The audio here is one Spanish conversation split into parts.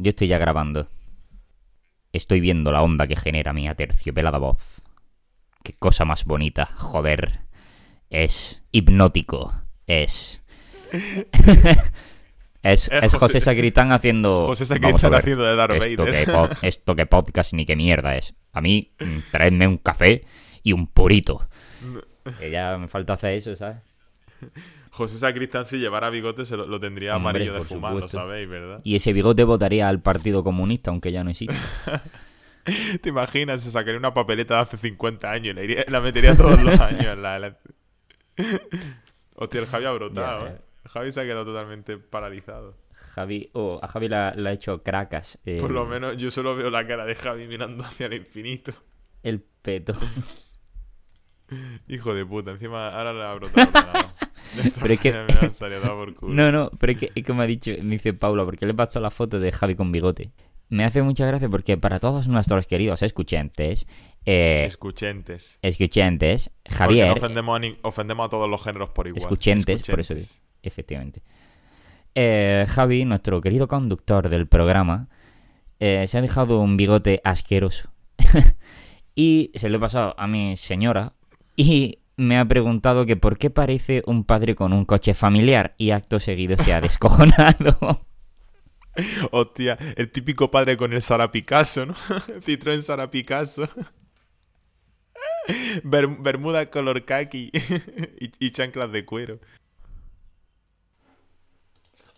yo estoy ya grabando. Estoy viendo la onda que genera mi aterciopelada voz. Qué cosa más bonita, joder. Es hipnótico. Es. es, Es es José- Sacristán haciendo. José ver, haciendo de Darth esto Vader. que, pod- esto que podcast ni qué mierda es. A mí, mm, traedme un café y un purito. Que ya me falta hacer eso, ¿sabes? José Sacristán, si llevara bigote, se lo, lo tendría Hombre, amarillo de fumar, lo sabéis, ¿verdad? Y ese bigote votaría al Partido Comunista, aunque ya no existe. ¿Te imaginas? Se sacaría una papeleta de hace 50 años y la, iría- la metería todos los años en la... Hostia, el Javi ha brotado, Ya, ¿eh? El Javi se ha quedado totalmente paralizado. Javi, oh, a Javi la, la ha hecho cracas. eh, Por lo menos yo solo veo la cara de Javi mirando hacia el infinito. El peto. Hijo de puta, encima ahora le ha brotado. Pero es que-. No, no, pero es que, es que me ha dicho, me dice Paula, porque le he pasado la foto de Javi con bigote. Me hace mucha gracia porque para todos nuestros queridos escuchantes, eh, Escuchentes. escuchantes, Javier, no ofendemos, a ni- ofendemos a todos los géneros por igual. escuchentes, por eso Escuchentes. efectivamente. Eh, Javi, nuestro querido conductor del programa, eh, se ha dejado un bigote asqueroso. y se lo he pasado a mi señora y me ha preguntado que por qué parece un padre con un coche familiar y acto seguido se ha descojonado. Hostia, el típico padre con el Sara Picasso, ¿no? Citroën Sara Picasso. Ber- Bermuda color kaki y, y chanclas de cuero.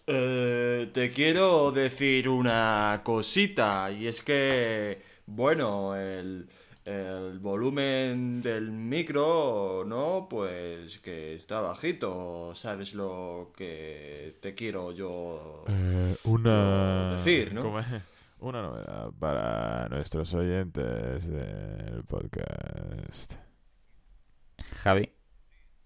Eh, te quiero decir una cosita, y es que, bueno, el, el volumen del micro, ¿no? Pues que está bajito, ¿sabes lo que te quiero yo? una... decir, ¿no? ¿cómo es? Una novedad para nuestros oyentes del podcast. Javi,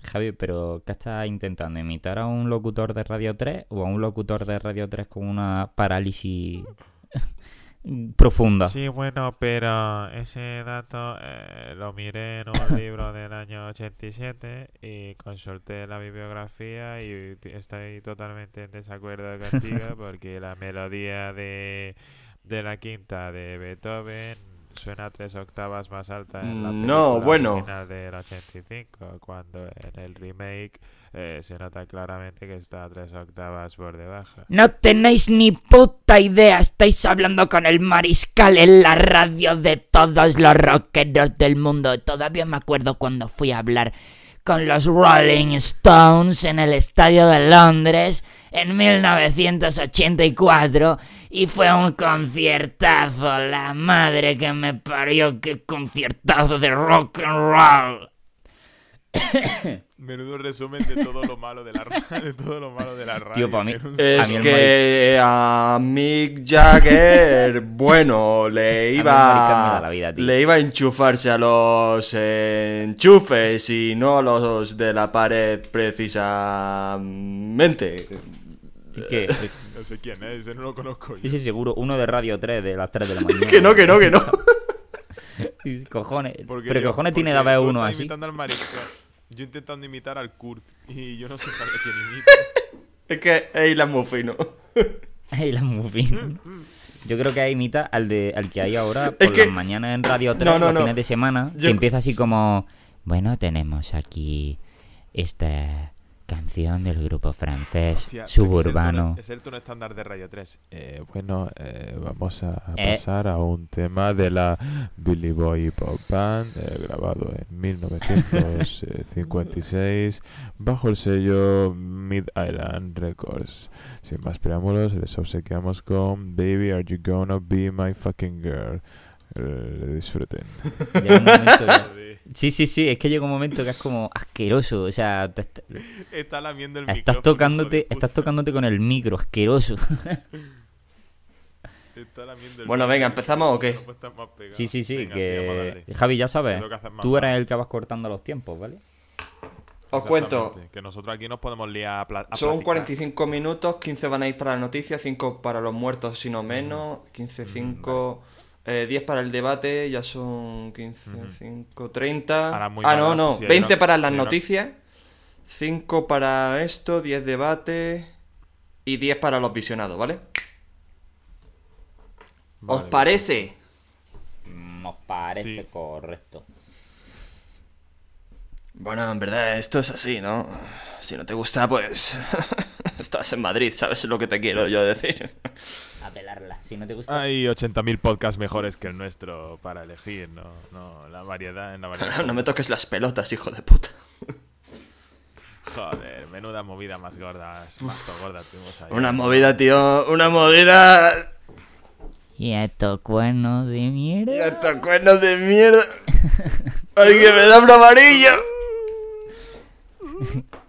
Javi, pero ¿qué estás intentando? ¿Imitar a un locutor de Radio 3 o a un locutor de Radio 3 con una parálisis profunda? Sí, bueno, pero ese dato eh, lo miré en un libro del año 87 y consulté la bibliografía y estoy totalmente en desacuerdo contigo porque la melodía de, de la quinta de Beethoven suena tres octavas más alta en la película no, bueno. original del 85 cuando en el remake eh, se nota claramente que está tres octavas por debajo. No tenéis ni puta idea, estáis hablando con el mariscal en la radio de todos los rockeros del mundo. Todavía me acuerdo cuando fui a hablar con los Rolling Stones en el Estadio de Londres en 1984 y fue un conciertazo, la madre que me parió, qué conciertazo de rock and roll. Menudo resumen de todo lo malo de la, de todo lo malo de la radio. Tío, mí- Es A mí el que a Mick Jagger, bueno, le maricón iba, la vida, tío. le iba a enchufarse a los enchufes y no a los de la pared precisamente. ¿Qué? No sé quién es, ese no lo conozco yo. Ese seguro, uno de Radio 3 de las 3 de la mañana. Que no, que no, que no. Cojones. Porque pero yo- cojones tiene de haber uno así. al mariscal. Yo intentando imitar al Kurt y yo no sé a quién imita. Es que Ey, la muy fino. Ay, la muffin. Yo creo que imita al de al que hay ahora por Es que- las mañanas en Radio 3, No, no, los no. fines de semana, Yo- que empieza así como bueno, tenemos aquí esta canción del grupo francés Hostia, suburbano. Es el tono estándar de Radio 3. Eh, bueno, eh, vamos a Eh. pasar a un tema de la Billy Boy Pop Band, eh, grabado en 1956 bajo el sello Mid Island Records. Sin más preámbulos, les obsequiamos con Baby Are You Gonna Be My Fucking Girl. Eh, disfruten. Llega un momento Sí, sí, sí, es que llega un momento que es como asqueroso, o sea, te- te- Está lamiendo el estás tocándote, estás tocándote con el micro, asqueroso. Está el Bueno, venga, ¿empezamos o qué? Sí, sí, sí, Venga, que. Javi ya sabes, tú eres mal. el que vas cortando los tiempos, ¿vale? Os cuento. Que nosotros aquí nos podemos liar a, pla- a Son platicar. 45 minutos, 15 van a ir para las noticias, 5 para los muertos, si no menos, 15, 5, eh, 10 para el debate, ya son 15, 5, 30. Ahora muy Ah, no, no, si hay 20 una- para las si noticias, 5 para esto, 10 debate y 10 para los visionados, ¿vale? ¿Os Vale. parece? Nos parece Sí. correcto. Bueno, en verdad esto es así, ¿no? Si no te gusta, pues... Estás en Madrid, ¿sabes lo que te quiero yo decir? A. Si no te gusta. Hay 80.000 podcasts mejores que el nuestro para elegir, ¿no? No, la variedad en la variedad. no me toques las pelotas, hijo de puta. Joder, menuda movida más gorda, más gorda tuvimos ahí. Una movida, tío, una movida... Y estos cuernos de mierda. Y estos cuernos de mierda. ¡Ay, que me da un amarillo!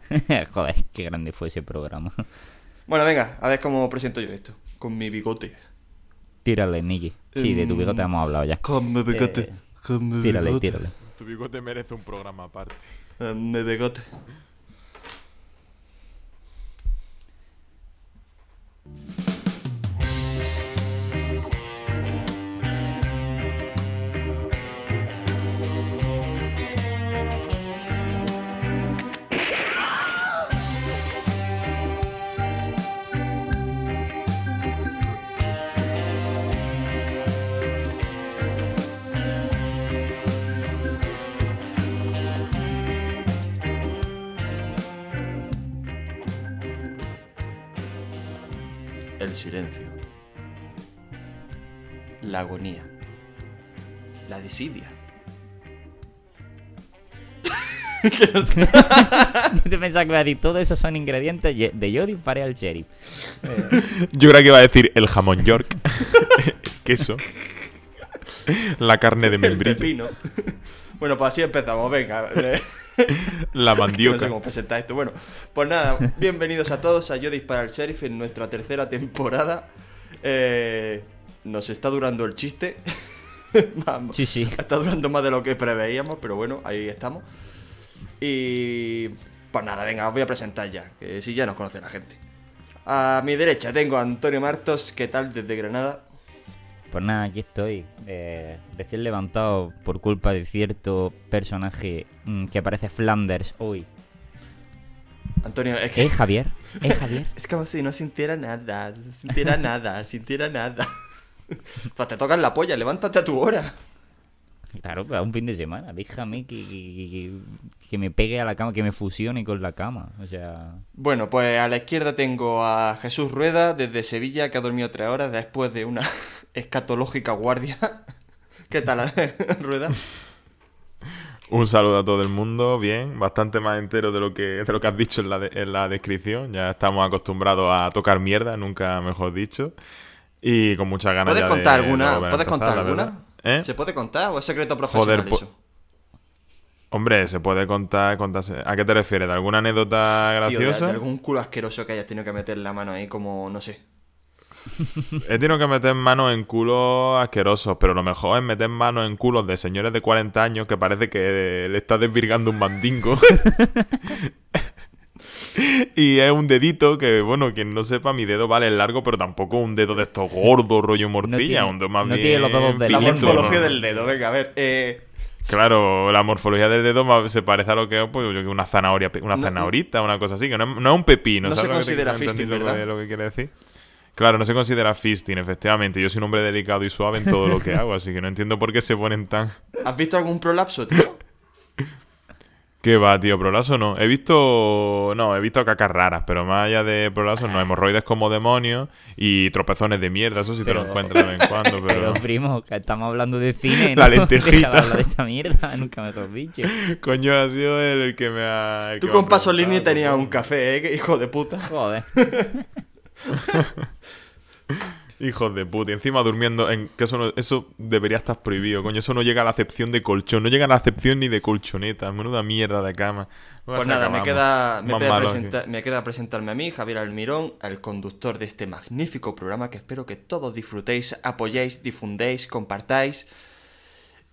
Joder, qué grande fue ese programa. Bueno, venga, a ver cómo presento yo esto. Con mi bigote. Tírale, Nicky. Sí, de tu bigote hemos hablado ya. Con mi bigote. Eh, Tírale, bigote. tírale. Tu bigote merece un programa aparte. Con mi bigote. Silencio. La agonía. La desidia. Yo te pensaba que iba a decir, todo eso son ingredientes de yo disparé al sheriff. Yo creo que iba a decir el jamón york, el queso, la carne de El membrillo, pepino. Bueno, pues así empezamos, venga. la No sé mandioca. cómo presentar esto. Bueno, pues nada, bienvenidos a todos a Yo Dispara al Sheriff en nuestra tercera temporada. Eh, nos está durando el chiste. Vamos. Sí, sí. Está durando más de lo que preveíamos, pero bueno, ahí estamos. Y pues nada, venga, os voy a presentar ya, que si ya nos conoce la gente. A mi derecha tengo a Antonio Martos, ¿qué tal desde Granada? Pues nada, aquí estoy. eh, recién levantado por culpa de cierto personaje mm, que aparece Flanders hoy. Antonio, es que ¿Eh, Javier? ¿Eh, Javier? es como si no sintiera nada, sintiera nada, sintiera nada. Pues te tocan la polla, levántate a tu hora. Claro, para un fin de semana. Déjame que- que me pegue a la cama, que me fusione con la cama. O sea, Bueno, pues a la izquierda tengo a Jesús Rueda desde Sevilla, que ha dormido tres horas después de una escatológica guardia. ¿Qué tal, Rueda? Un saludo a todo el mundo, bien, bastante más entero de lo que, de lo que has dicho en la, de- en la descripción. Ya estamos acostumbrados a tocar mierda, nunca mejor dicho. Y con muchas ganas ¿Puedes ya contar de alguna? ¿Puedes empezar, contar alguna? ¿Eh? ¿Se puede contar o es secreto profesional Joder, eso? Hombre, se puede contar, contarse. ¿A qué te refieres? ¿De alguna anécdota Tío, de, graciosa? de algún culo asqueroso que hayas tenido que meter la mano ahí como, no sé. He tenido que meter manos en culos asquerosos, pero lo mejor es meter manos en culos de señores de 40 años que parece que le está desvirgando un mandingo. y es un dedito que, bueno, quien no sepa, mi dedo vale largo, pero tampoco un dedo de estos gordos, rollo morcilla, tiene- un dedo más no bien tiene los dedos de La morfología ¿no? del dedo, venga, a ver. Eh, Claro, la morfología del dedo se parece a lo que es pues, una zanahoria, una No- zanahorita, una cosa así, que no es, no es un pepino. No ¿sabes se considera fisting, lo que- ¿verdad? Lo que quiere decir. Claro, no se considera fisting, efectivamente. Yo soy un hombre delicado y suave en todo lo que hago, así que no entiendo por qué se ponen tan... ¿Has visto algún prolapso, tío? ¿Qué va, tío? ¿Prolazo no? He visto... No, he visto cacas raras, pero más allá de prolazo, no. Hemorroides como demonios y tropezones de mierda, eso sí te lo encuentras de vez en cuando, pero... pero primo, que estamos hablando de cine. La ¿no? lentejita. Deja de esta mierda, nunca mejor dicho. Coño, ha sido el, el que me ha... el Tú con Pasolini tenías un café, ¿eh? Hijo de puta. Joder. Hijos de puta. Y encima durmiendo en... Que eso, no- eso debería estar prohibido, coño. Eso no llega a la acepción de colchón. No llega a la acepción ni de colchoneta. Menuda mierda de cama. Pues nada, me queda, me, queda me presentarme a mí, Javier Almirón, el conductor de este magnífico programa que espero que todos disfrutéis, apoyéis, difundéis, compartáis.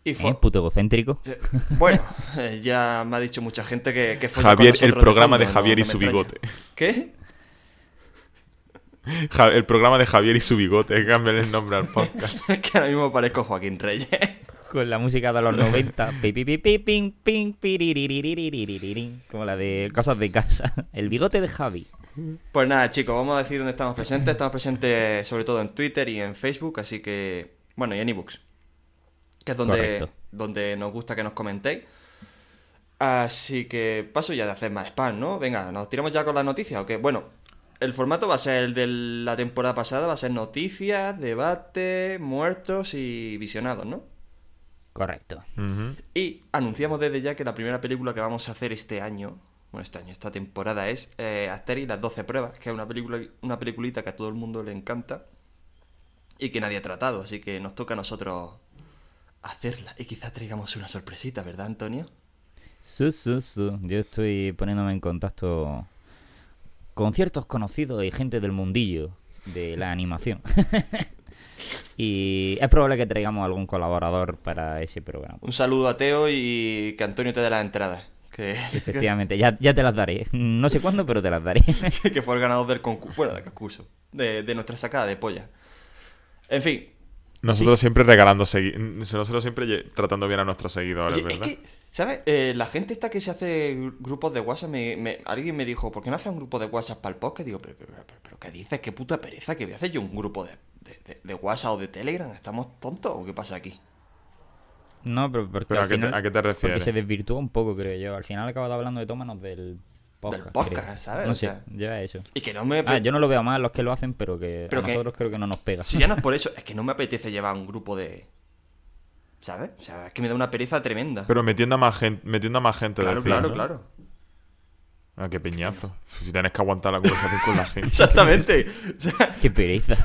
Y fo- ¿Eh? Puto egocéntrico. Bueno, eh, ya me ha dicho mucha gente que, que folla Javier, con el programa de fondo, Javier no- y no su bigote. ¿Qué? El programa de Javier y su bigote, que cambian el nombre al podcast. es que ahora mismo parezco Joaquín Reyes. Con la música de los 90. Como la de Cosas de Casa. El bigote de Javi. Pues nada, chicos, vamos a decir dónde estamos presentes. Estamos presentes sobre todo en Twitter y en Facebook, así que. Bueno, y en ebooks. Que es donde, donde nos gusta que nos comentéis. Así que paso ya de hacer más spam, ¿no? Venga, ¿nos tiramos ya con las noticias o qué? Bueno, el formato va a ser el de la temporada pasada, va a ser noticias, debate, muertos y visionados, ¿no? Correcto. Y anunciamos desde ya que la primera película que vamos a hacer este año, bueno, este año, esta temporada es eh, Asterix las 12 pruebas, que es una película una peliculita que a todo el mundo le encanta y que nadie ha tratado, así que nos toca a nosotros hacerla y quizás traigamos una sorpresita, ¿verdad, Antonio? Su, su, su. Yo estoy poniéndome en contacto con ciertos conocidos y gente del mundillo de la animación. y es probable que traigamos algún colaborador para ese programa. Un saludo a Teo y que Antonio te dé las entradas, que, Efectivamente, ya, ya te las daré. No sé cuándo, pero te las daré. que fue el ganador del concurso, bueno, del concurso, de, de nuestra sacada de polla. En fin, Nosotros siempre regalando segui- Nosotros siempre tratando bien a nuestros seguidores, Oye, es ¿verdad? que, ¿sabes? Eh, la gente esta que se hace gru- grupos de WhatsApp, me, me- alguien me dijo, ¿por qué no haces un grupo de WhatsApp para el podcast? Digo, pero, pero, pero, pero ¿qué dices? ¿Qué puta pereza? ¿Que voy a hacer yo un grupo de, de, de- de WhatsApp o de Telegram? ¿Estamos tontos o qué pasa aquí? No, pero porque ¿Pero al a qué te- final- a qué te Porque refieres? se desvirtuó un poco, creo yo. Al final acabado hablando de tómanos del podcast. podcast, creo. ¿sabes? No O sé, sea- lleva eso. Y que no me... Ah, yo no lo veo mal los que lo hacen, pero que Pero a que- nosotros creo que no nos pega. Si ya no es por eso, es que no me apetece llevar un grupo de... ¿Sabes? O sea, es que me da una pereza tremenda. Pero metiendo a más gente, metiendo a más gente claro, decís, claro, ¿no? claro. Ah, qué peñazo. Si tienes que aguantar la conversación con la gente. Exactamente. O sea, Qué pereza.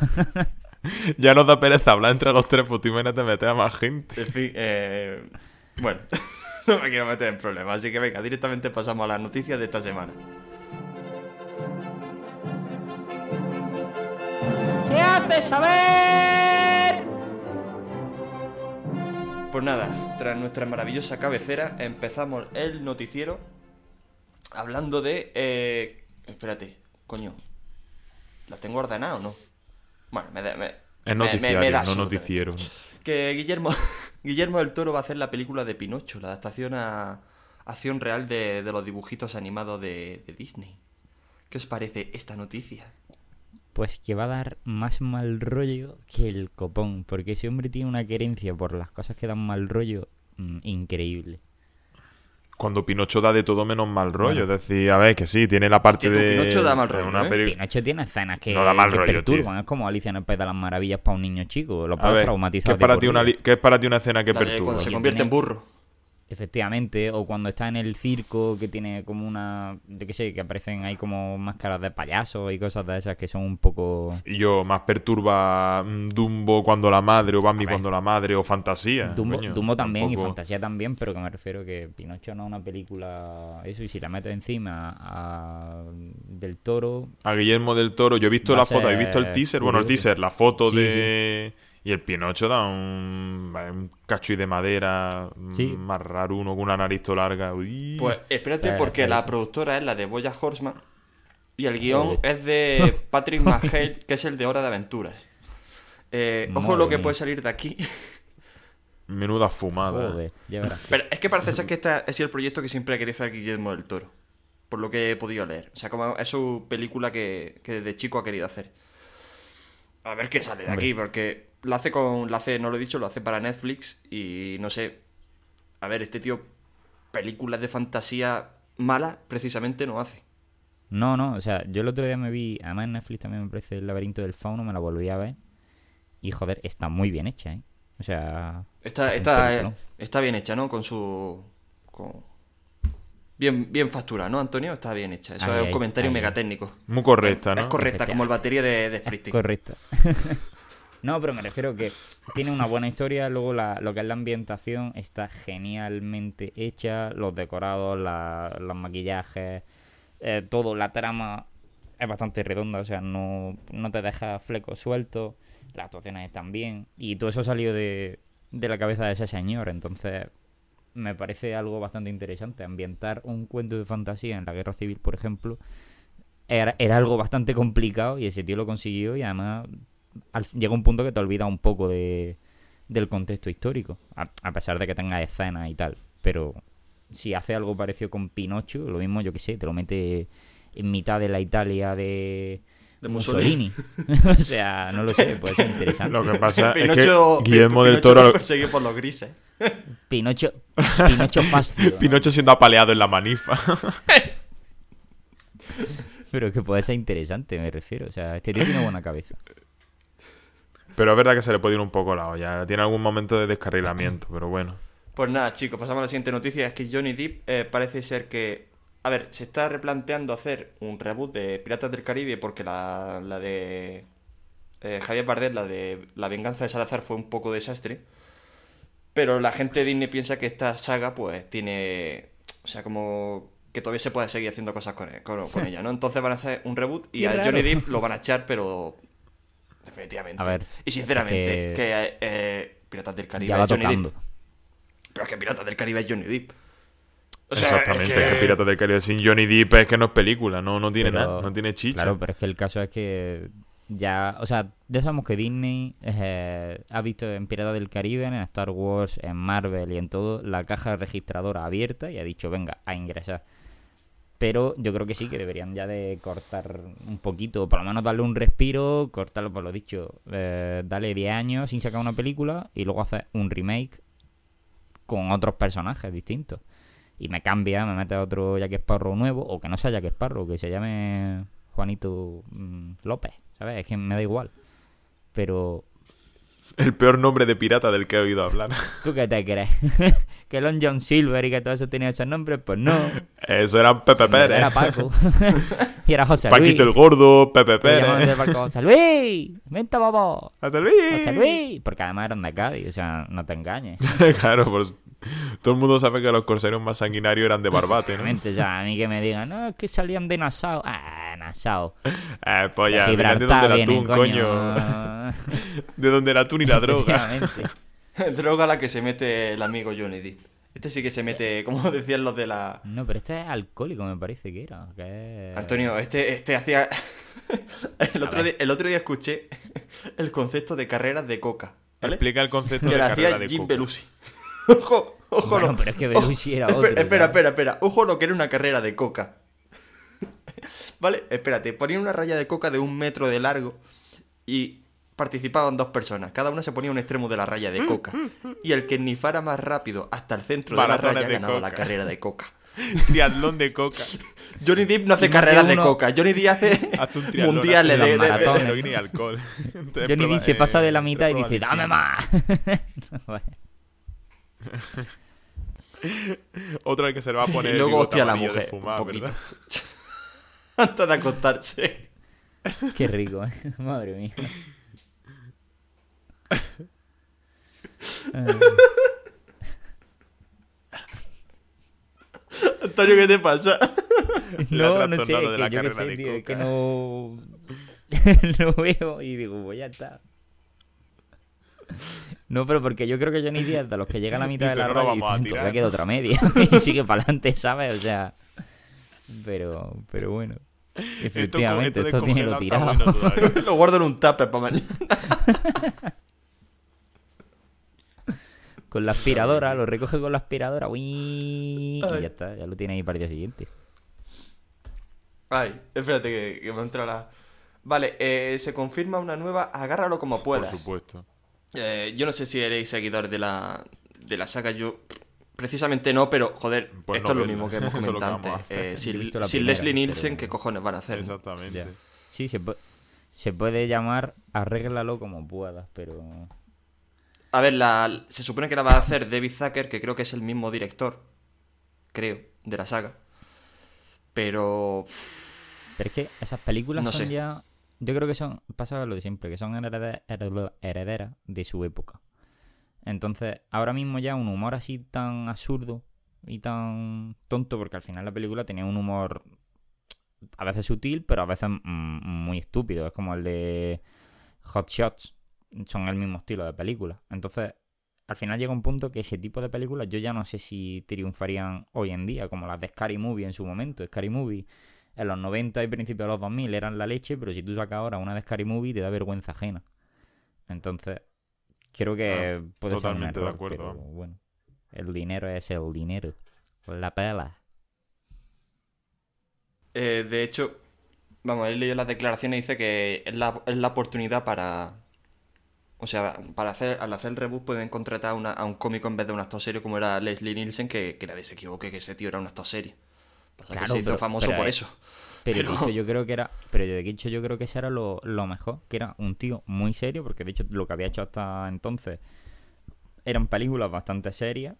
ya nos da pereza hablar entre los tres, pues tú imagínate meter a más gente. En fin, eh, bueno, no me quiero meter en problemas, así que venga, directamente pasamos a las noticias de esta semana. ¡Se hace saber! Pues nada, tras nuestra maravillosa cabecera, empezamos el noticiero hablando de... Eh, espérate, coño, ¿la tengo ordenada o no? Bueno, me da... me- Es me- me- noticiario, me da no noticiero. Que Guillermo, Guillermo del Toro va a hacer la película de Pinocho, la adaptación a acción real de, de los dibujitos animados de, de Disney. ¿Qué os parece esta noticia? Pues que va a dar más mal rollo que el copón, porque ese hombre tiene una querencia por las cosas que dan mal rollo mm, increíble. Cuando Pinocho da de todo menos mal rollo. Bueno. Es decir, a ver, que sí, tiene la parte de. Pinocho da mal rollo, una ¿eh? Pinocho tiene escenas que, No da mal que rollo, perturban, tío. es como Alicia en el País de las Maravillas para un niño chico, lo puedes ver, ¿qué traumatizar. es, para ti una, qué es para ti una escena que La perturba? cuando se convierte en burro. Efectivamente, o cuando está en el circo que tiene como una, yo qué sé, que aparecen ahí como máscaras de payasos y cosas de esas que son un poco... Yo, más perturba mm, Dumbo cuando la madre, o Bambi cuando la madre, o Fantasía. Dumbo, coño, Dumbo también y Fantasía también, pero que me refiero que Pinocho no es una película... Eso, y si la metes encima a del toro... A Guillermo del Toro, yo he visto la foto, he visto el ser teaser, bueno, el teaser, la foto Sí, de... Y el Pinocho da un, un cacho y de madera Sí. mm, más raro, uno con una nariz toda larga. Uy. Pues espérate, Eh, porque la sí. productora es la de Boya Horseman y el guion es de Patrick McHale, que es el de Hora de Aventuras. Eh, ojo lo que puede salir de aquí. Menuda fumada. Joder. Pero es que parece ser que este sido el proyecto que siempre ha querido hacer Guillermo del Toro. Por lo que he podido leer. O sea, como es su película que, que desde chico ha querido hacer. A ver qué sale de aquí, porque la hace con. La hace, no lo he dicho, lo hace para Netflix. Y no sé. A ver, este tío. Películas de fantasía malas, precisamente no hace. No, no, o sea, yo el otro día me vi, además en Netflix también me parece El laberinto del fauno, me la volví a ver. Y joder, está muy bien hecha, ¿eh? O sea... Está, está, peliculón. está bien hecha, ¿no? Con su. Con... Bien, bien factura, ¿no, Antonio? Está bien hecha. Eso Ahí, es un ahí, comentario ahí. megatécnico. Muy correcta, ¿no? Es correcta, como el batería de, de Springsteen. Correcto. no, pero me refiero que tiene una buena historia, luego la- lo que es la ambientación está genialmente hecha, los decorados, la- los maquillajes, eh, todo, la trama es bastante redonda, o sea, no, no te deja flecos sueltos, las actuaciones están bien, y todo eso salió de, de la cabeza de ese señor, entonces me parece algo bastante interesante, ambientar un cuento de fantasía en la guerra civil, por ejemplo, era, era algo bastante complicado y ese tío lo consiguió y además al- llega un punto que te olvida un poco de, del contexto histórico, a, a pesar de que tenga escenas y tal, pero si hace algo parecido con Pinocho, lo mismo yo que sé, te lo mete en mitad de la Italia de, De Mussolini. Mussolini. o sea, no lo sé, puede ser interesante. Lo que pasa es que Guillermo del Toro... perseguido por los grises. Pinocho, Pinocho Fácil. Pinocho siendo apaleado en la manifa. Pero que puede ser interesante, me refiero. O sea, este tío tiene buena cabeza. Pero es verdad que se le puede ir un poco la olla. Tiene algún momento de descarrilamiento, pero bueno. Pues nada, chicos, pasamos a la siguiente noticia. Es que Johnny Depp eh, parece ser que. A ver, se está replanteando hacer un reboot de Piratas del Caribe porque la, la de. eh, Javier Bardem, la de La venganza de Salazar, fue un poco desastre. Pero la gente de Disney piensa que esta saga, pues, tiene. O sea, como. Que todavía se puede seguir haciendo cosas con, con- con ella, ¿no? Entonces van a hacer un reboot y Qué a raro. Johnny Depp lo van a echar, pero. Definitivamente. A ver, y sinceramente, es que, que- eh, Piratas del Caribe Ya va es Johnny tocando. Depp. Pero es que Piratas del Caribe es Johnny Depp. O sea, Exactamente, es es que... Piratas del Caribe sin Johnny Depp es que no es película, no, no tiene Pero- nada, no tiene chicha. Claro, pero es que el caso es que ya, o sea, ya sabemos que Disney eh, ha visto en Piratas del Caribe, en Star Wars, en Marvel y en todo, la caja registradora abierta y ha dicho, venga, a ingresar. Pero yo creo que sí, que deberían ya de cortar un poquito, por lo menos darle un respiro, cortarlo por lo dicho, eh, darle 10 años sin sacar una película y luego hacer un remake con otros personajes distintos. Y me cambia, me mete a otro Jack Sparrow nuevo, o que no sea Jack Sparrow, que se llame Juanito mm, López, ¿sabes? Es que me da igual. Pero, El peor nombre de pirata del que he oído hablar. ¿tú qué te crees? que Lon John Silver y que todo eso tenía esos nombres, pues no. Eso era Pepe Pérez. Era Paco. y era José Luis. Paquito el Gordo, Pepe Pérez. José Luis, vente bobo. ¡Hasta Luis! José Luis. Porque además eran de Cádiz, o sea, no te engañes. claro, pues todo el mundo sabe que los corsarios más sanguinarios eran de Barbate, ¿no? O sea, a mí que me digan, no, es que salían de Nassau. Ah, Nassau. Eh, pues ya, de donde el atún, coño. De donde el atún y la droga. Droga la que se mete el amigo Johnny Depp. Este sí que se mete, como decían los de la... No, pero este es alcohólico, me parece que era. que Antonio, este, este hacía... el, otro día, el otro día escuché el concepto de carreras de coca, ¿vale? Explica el concepto que de carrera hacía de Jim coca. Belushi. ojo, ojo. Bueno, lo- pero es que ojo. Belushi era otro, Espera, ¿sabes? espera, espera. Ojo lo que era una carrera de coca. ¿Vale? Espérate, ponían una raya de coca de un metro de largo y participaban dos personas. Cada una se ponía un extremo de la raya de coca. Y el que nifara más rápido hasta el centro de la raya de ganaba la carrera de coca. Triatlón de coca. Johnny Depp no hace Y de carreras de coca. Johnny Depp hace, Hace un triatlón. mundiales de, de- de- y alcohol. Entonces, Johnny Depp se pasa de la eh, mitad y dice, de dame más. Otro al que se le va a Y poner el luego, hostia, la de mujer. fumar, un poquito. ¿verdad? Antes de acostarse. Qué rico, ¿eh? Madre mía. Ah, Antonio, ¿qué te pasa? No, no sé, de que yo carrera sé, tío, es que no... lo veo y digo, pues ya está. No, pero porque yo creo que Johnny Díaz, de los que llega a la mitad Dice, de la "No lo raya, y vamos a dicen, tirar". todavía queda otra media. y sigue para adelante, ¿sabes? O sea... Pero, pero bueno. Efectivamente, esto esto, tiene lo tirado. bueno. Lo guardo en un tupper para mañana. Con la aspiradora, lo recoge con la aspiradora. uy, y ya está, ya lo tiene ahí para el día siguiente. Ay, espérate que, que me entra la... Vale, eh, se confirma una nueva Agárralo como Por puedas. supuesto. Eh, yo no sé si eréis seguidores de la, de la saga, yo precisamente no, pero joder, Pues esto no es lo mismo que hemos comentado antes. Eh, sin Leslie Nielsen, pero- ¿qué cojones van a hacer? Exactamente. Sí, se, se puede llamar arréglalo como puedas, pero... A ver, la, se supone que la va a hacer David Zucker, que creo que es el mismo director, creo, de la saga. Pero... Pero es que esas películas No son sé. ya... Yo creo que son... Pasa lo de siempre, que son herede- herede- herederas de su época. Entonces, ahora mismo ya un humor así tan absurdo y tan tonto, porque al final la película tenía un humor a veces sutil, pero a veces mm, muy estúpido. Es como el de Hot Shots. Son el mismo estilo de película. Entonces, al final llega un punto que ese tipo de películas yo ya no sé si triunfarían hoy en día, como las de Scary Movie en su momento. Scary Movie en los 90 y principios de los 2000 eran la leche, pero si tú sacas ahora una de Scary Movie te da vergüenza ajena. Entonces, creo que Ah, puede ser un totalmente de error, acuerdo, pero bueno. El dinero es el dinero. La pela. Eh, de hecho, vamos, he leído las declaraciones y dice que es la, es la oportunidad para. O sea, para hacer, al hacer el reboot pueden contratar una- a un cómico en vez de un actor serio como era Leslie Nielsen, que, que nadie se equivoque que ese tío era un actor serio. Pasa que Claro, se hizo pero- famoso pero, por eh, eso. Pero, yo creo que era, pero de hecho yo creo que ese era lo, lo mejor, que era un tío muy serio, porque de hecho lo que había hecho hasta entonces eran películas bastante serias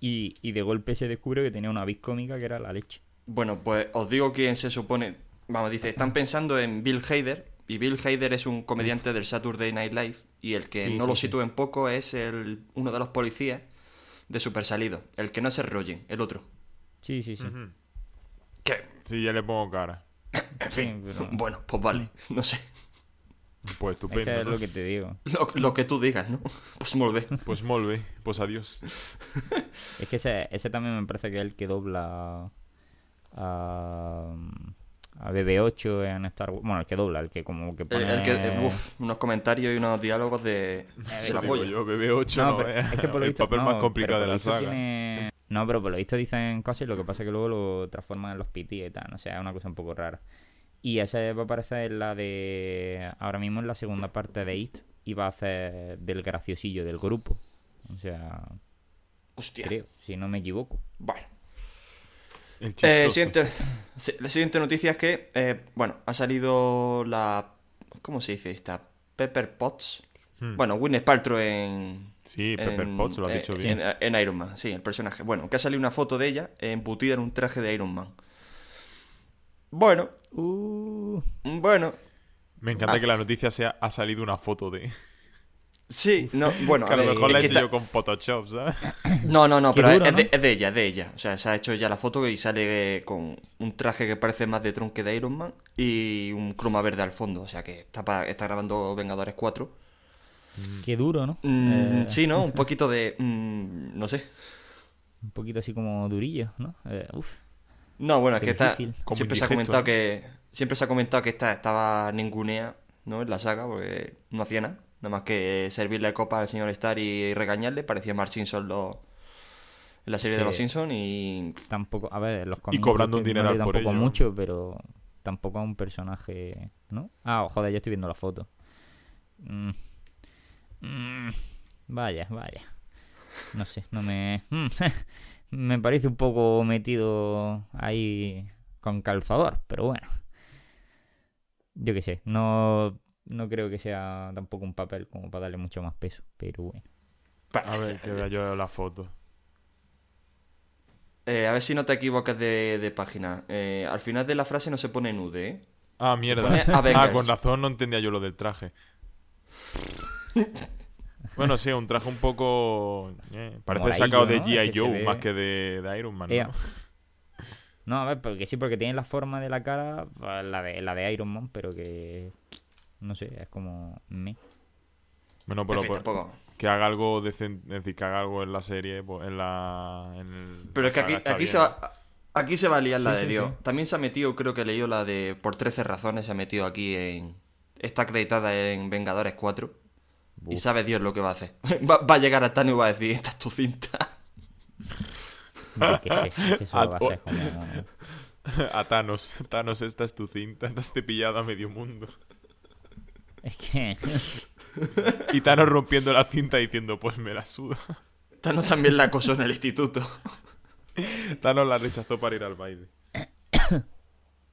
y, y de golpe se descubre que tenía una vis cómica que era la leche. Bueno, pues os digo quién se supone. Vamos, dice, están pensando en Bill Hader. Y Bill Hader es un comediante del Saturday Night Live. Y el que Sí, no sí, lo sí. sitúen poco es el, uno de los policías de Super Salido. El que no es el Rogen, el otro. Sí, sí, sí. Que, Sí, ya le pongo cara. en fin, pero- bueno, pues vale, no sé. Pues Es estupendo. es ¿no? lo que te digo. Lo, lo que tú digas, ¿no? Pues molt bé. Pues molt bé. Pues adiós. Es que ese, ese también me parece que es el que dobla a, a BB8 en Star Wars. Bueno, el que dobla, el que como que El, pone... el que, eh, uf, unos comentarios y unos diálogos de, la Eso digo polla. yo, BB8 no, No, pero es es que por lo el visto, papel no, más complicado de la saga. tiene- No, pero por lo visto dicen cosas y lo que pasa es que luego lo transforman en los PT y tal. O sea, es una cosa un poco rara. Y esa va a aparecer en la de. Ahora mismo en la segunda parte de It. Y va a hacer del graciosillo del grupo. O sea, Hostia. creo, si no me equivoco. Bueno. El Eh, siguiente, la siguiente noticia es que, eh, bueno, ha salido la... ¿Cómo se dice esta? Pepper Potts. Hmm. Bueno, Gwyneth Paltrow en... Sí, Pepper en- Potts, lo has eh, dicho en- bien. En, Iron Man, sí, el personaje. Bueno, que ha salido una foto de ella embutida en un traje de Iron Man. Bueno, Uh, bueno, Me encanta Ah. que la noticia sea ha salido una foto de... sí, no, bueno, que a lo mejor la he hecho ta- yo con Photoshop, ¿sabes? No, no, no, Qué pero duro, es, de, ¿no? es de ella, es de ella. O sea, se ha hecho ya la foto y sale eh, con un traje que parece más de Tron que de Iron Man y un croma verde al fondo. O sea, que está, pa- está grabando Vengadores 4. qué duro, ¿no? Mm, Eh, Sí, ¿no? Un poquito de... mm, no sé. Un poquito así como durillo, ¿no? Eh, uf. No, bueno, es que está... Como Siempre se ha comentado ¿no? que... Siempre se ha comentado que esta estaba ningunea, ¿no? En la saga, porque no hacía nada. Nada más que servirle copa al señor Star y regañarle. Parecía Mark Simpson lo- en la serie de los Simpsons y... Tampoco, a ver, los cómics cobrando un le por tampoco ello. mucho, pero tampoco a un personaje, ¿no? Ah, joder, yo estoy viendo la foto. Mm. Mm. Vaya, vaya. No sé, no me... Mm. me parece un poco metido ahí con calzador, pero bueno. Yo qué sé, no, no creo que sea tampoco un papel como para darle mucho más peso, pero bueno. A ver, que vea yo la foto. Eh, a ver si no te equivocas de, de página. Eh, al final de la frase no se pone nude, ¿eh? Ah, mierda. Ah, con razón no entendía yo lo del traje. Bueno, sí, un traje un poco... eh, parece sacado de ¿no? G.I. Es que se Joe más que de, de Iron Man, ¿no? No, a ver, porque sí, porque tiene la forma de la cara, la de, la de Iron Man, pero que. No sé, es como. Me. Bueno, En pero fin, pues, tampoco. que haga algo decente, es decir, que haga algo en la serie, pues, en la... En el- Pero es que aquí, aquí, se va, aquí se va a liar la Sí, de sí, Dios. sí. También se ha metido, creo que he leído la de por 13 razones, se ha metido aquí en... Está acreditada en Vengadores 4. Y sabe Dios lo que va a hacer. Va, va a llegar a Thanos y va a decir, esta es tu cinta. Yo qué sé, es que eso va a ser como. A Thanos. Thanos, esta es tu cinta. Te has cepillado a medio mundo. Es que. Y Thanos rompiendo la cinta diciendo, pues me la suda. Thanos también la acosó en el instituto. Thanos la rechazó para ir al baile.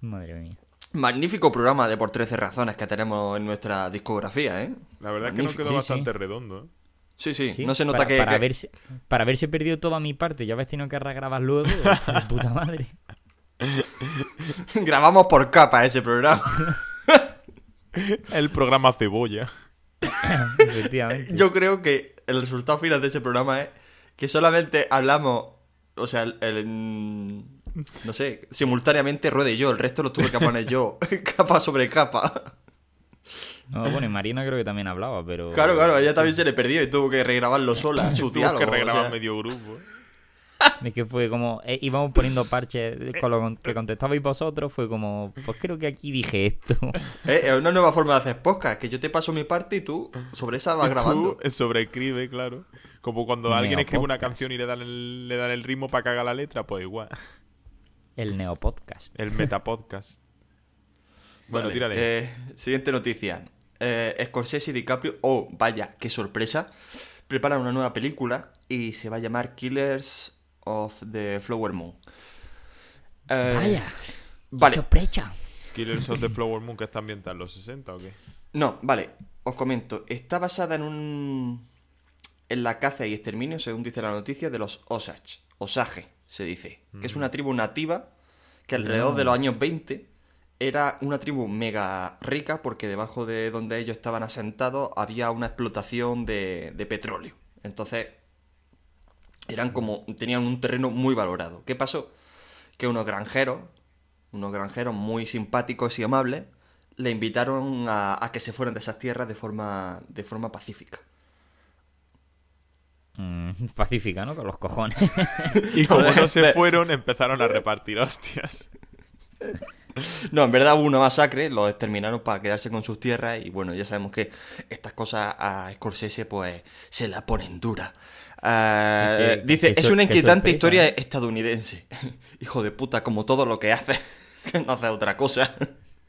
Madre mía. Magnífico programa de por 13 razones que tenemos en nuestra discografía, ¿eh? La verdad es que nos quedó Sí, bastante sí. redondo, ¿eh? Sí, sí, Sí, no se nota para, que... Para, que- haberse, para haberse perdido toda mi parte, ya habéis tenido que regrabar luego. puta madre. Grabamos por capa ese programa. El programa Cebolla. Efectivamente. Yo creo que el resultado final de ese programa es que solamente hablamos, o sea, el, el- no sé, simultáneamente Ruede y yo, el resto lo tuve que poner yo, capa sobre capa. No, bueno, y Marina creo que también hablaba, pero. Claro, claro, a ella también se le perdió y tuvo que regrabarlo sola, su Tuvo diálogo. que o regrabar sea. medio grupo. Es que fue como. eh, íbamos poniendo parches con lo que contestabais vosotros. Fue como. Pues creo que aquí dije esto. Eh, Es una nueva forma de hacer podcast, que yo te paso mi parte y tú sobre esa vas Y grabando. Tú sobreescribe, claro. Como cuando alguien escribe una canción y le dan el, le dan el ritmo para que haga la letra, pues igual. El Neopodcast. El Metapodcast. Bueno, Vale, tírale. eh, siguiente noticia. Eh, Scorsese y DiCaprio, oh, vaya, qué sorpresa, preparan una nueva película y se va a llamar Killers of the Flower Moon. Eh, Vaya, Vale, sorpresa. Killers of the Flower Moon, que está ambientada en los 60 o qué? no, vale, os comento. Está basada en un... en la caza y exterminio, según dice la noticia, de los Osage. Osage, se dice. Que es una tribu nativa que alrededor de los años 20 era una tribu mega rica porque debajo de donde ellos estaban asentados había una explotación de, de petróleo. Entonces, eran como. tenían un terreno muy valorado. ¿Qué pasó? Que unos granjeros, unos granjeros muy simpáticos y amables, le invitaron a, a que se fueran de esas tierras de forma, de forma pacífica. Mm, pacífica, ¿no? Con los cojones. Y como no se fueron, empezaron a repartir hostias. No, en verdad hubo una masacre, los exterminaron para quedarse con sus tierras y bueno, ya sabemos que estas cosas a Scorsese pues se la ponen dura. Ah, que- dice, es una inquietante sorpresa, historia ¿eh? estadounidense. Hijo de puta, como todo lo que hace, que no hace otra cosa.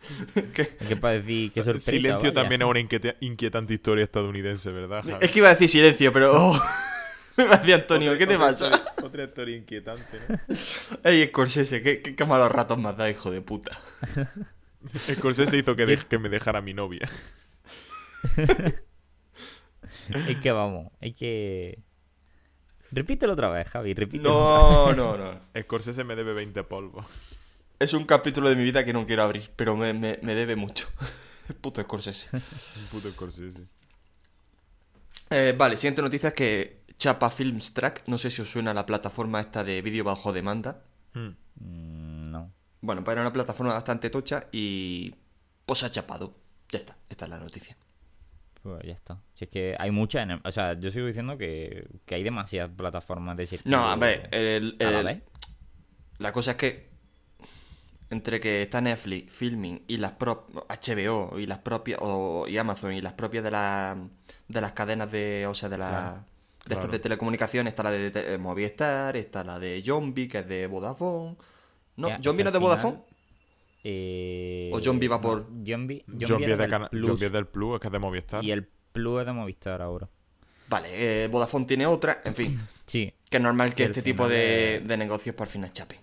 ¿Qué para decir? Qué sorpresa. Silencio vaya. también es una inquieta- inquietante historia estadounidense, ¿verdad? Javi? Es que iba a decir silencio, pero... oh, me decía Antonio, ¿qué te Otra pasa? historia- Otra historia inquietante, ¿no? Ey, Scorsese, qué, qué, qué malos ratos me has dado, hijo de puta. Scorsese hizo que, de- que me dejara mi novia. Es que vamos, es que. Repítelo otra vez, Javi, repítelo. No, no, no. Scorsese me debe 20 polvos. Es un capítulo de mi vida que no quiero abrir, pero me, me, me debe mucho. Puto Scorsese. Un puto Scorsese. Eh, vale, siguiente noticia es que Chapa Films Track, no sé si os suena la plataforma esta de vídeo bajo demanda. Hmm. Mm, no. Bueno, pues era una plataforma bastante tocha y pues ha chapado. Ya está, esta es la noticia. Pues ya está. Si es que hay muchas. O sea, yo sigo diciendo que, que hay demasiadas plataformas de ese estilo. No, a ver, el- a la el- vez. la cosa es que entre que está Netflix, Filming y las propias HBO y las propias o, y Amazon y las propias de la, de las cadenas de, o sea, de la Claro, de estas de telecomunicaciones, está la de, de Movistar, está la de Zombie que es de Vodafone. No, Zombie no es de Vodafone. Eh, ¿O Zombie va por- no, Zombie, Zombie de del Plus, Zombie es del Plus, es que es de Movistar. Y el Plus es de Movistar ahora. Vale, eh, Vodafone tiene otra, en fin, Sí. que es normal que Sí, este tipo de, de negocios por fin chapen.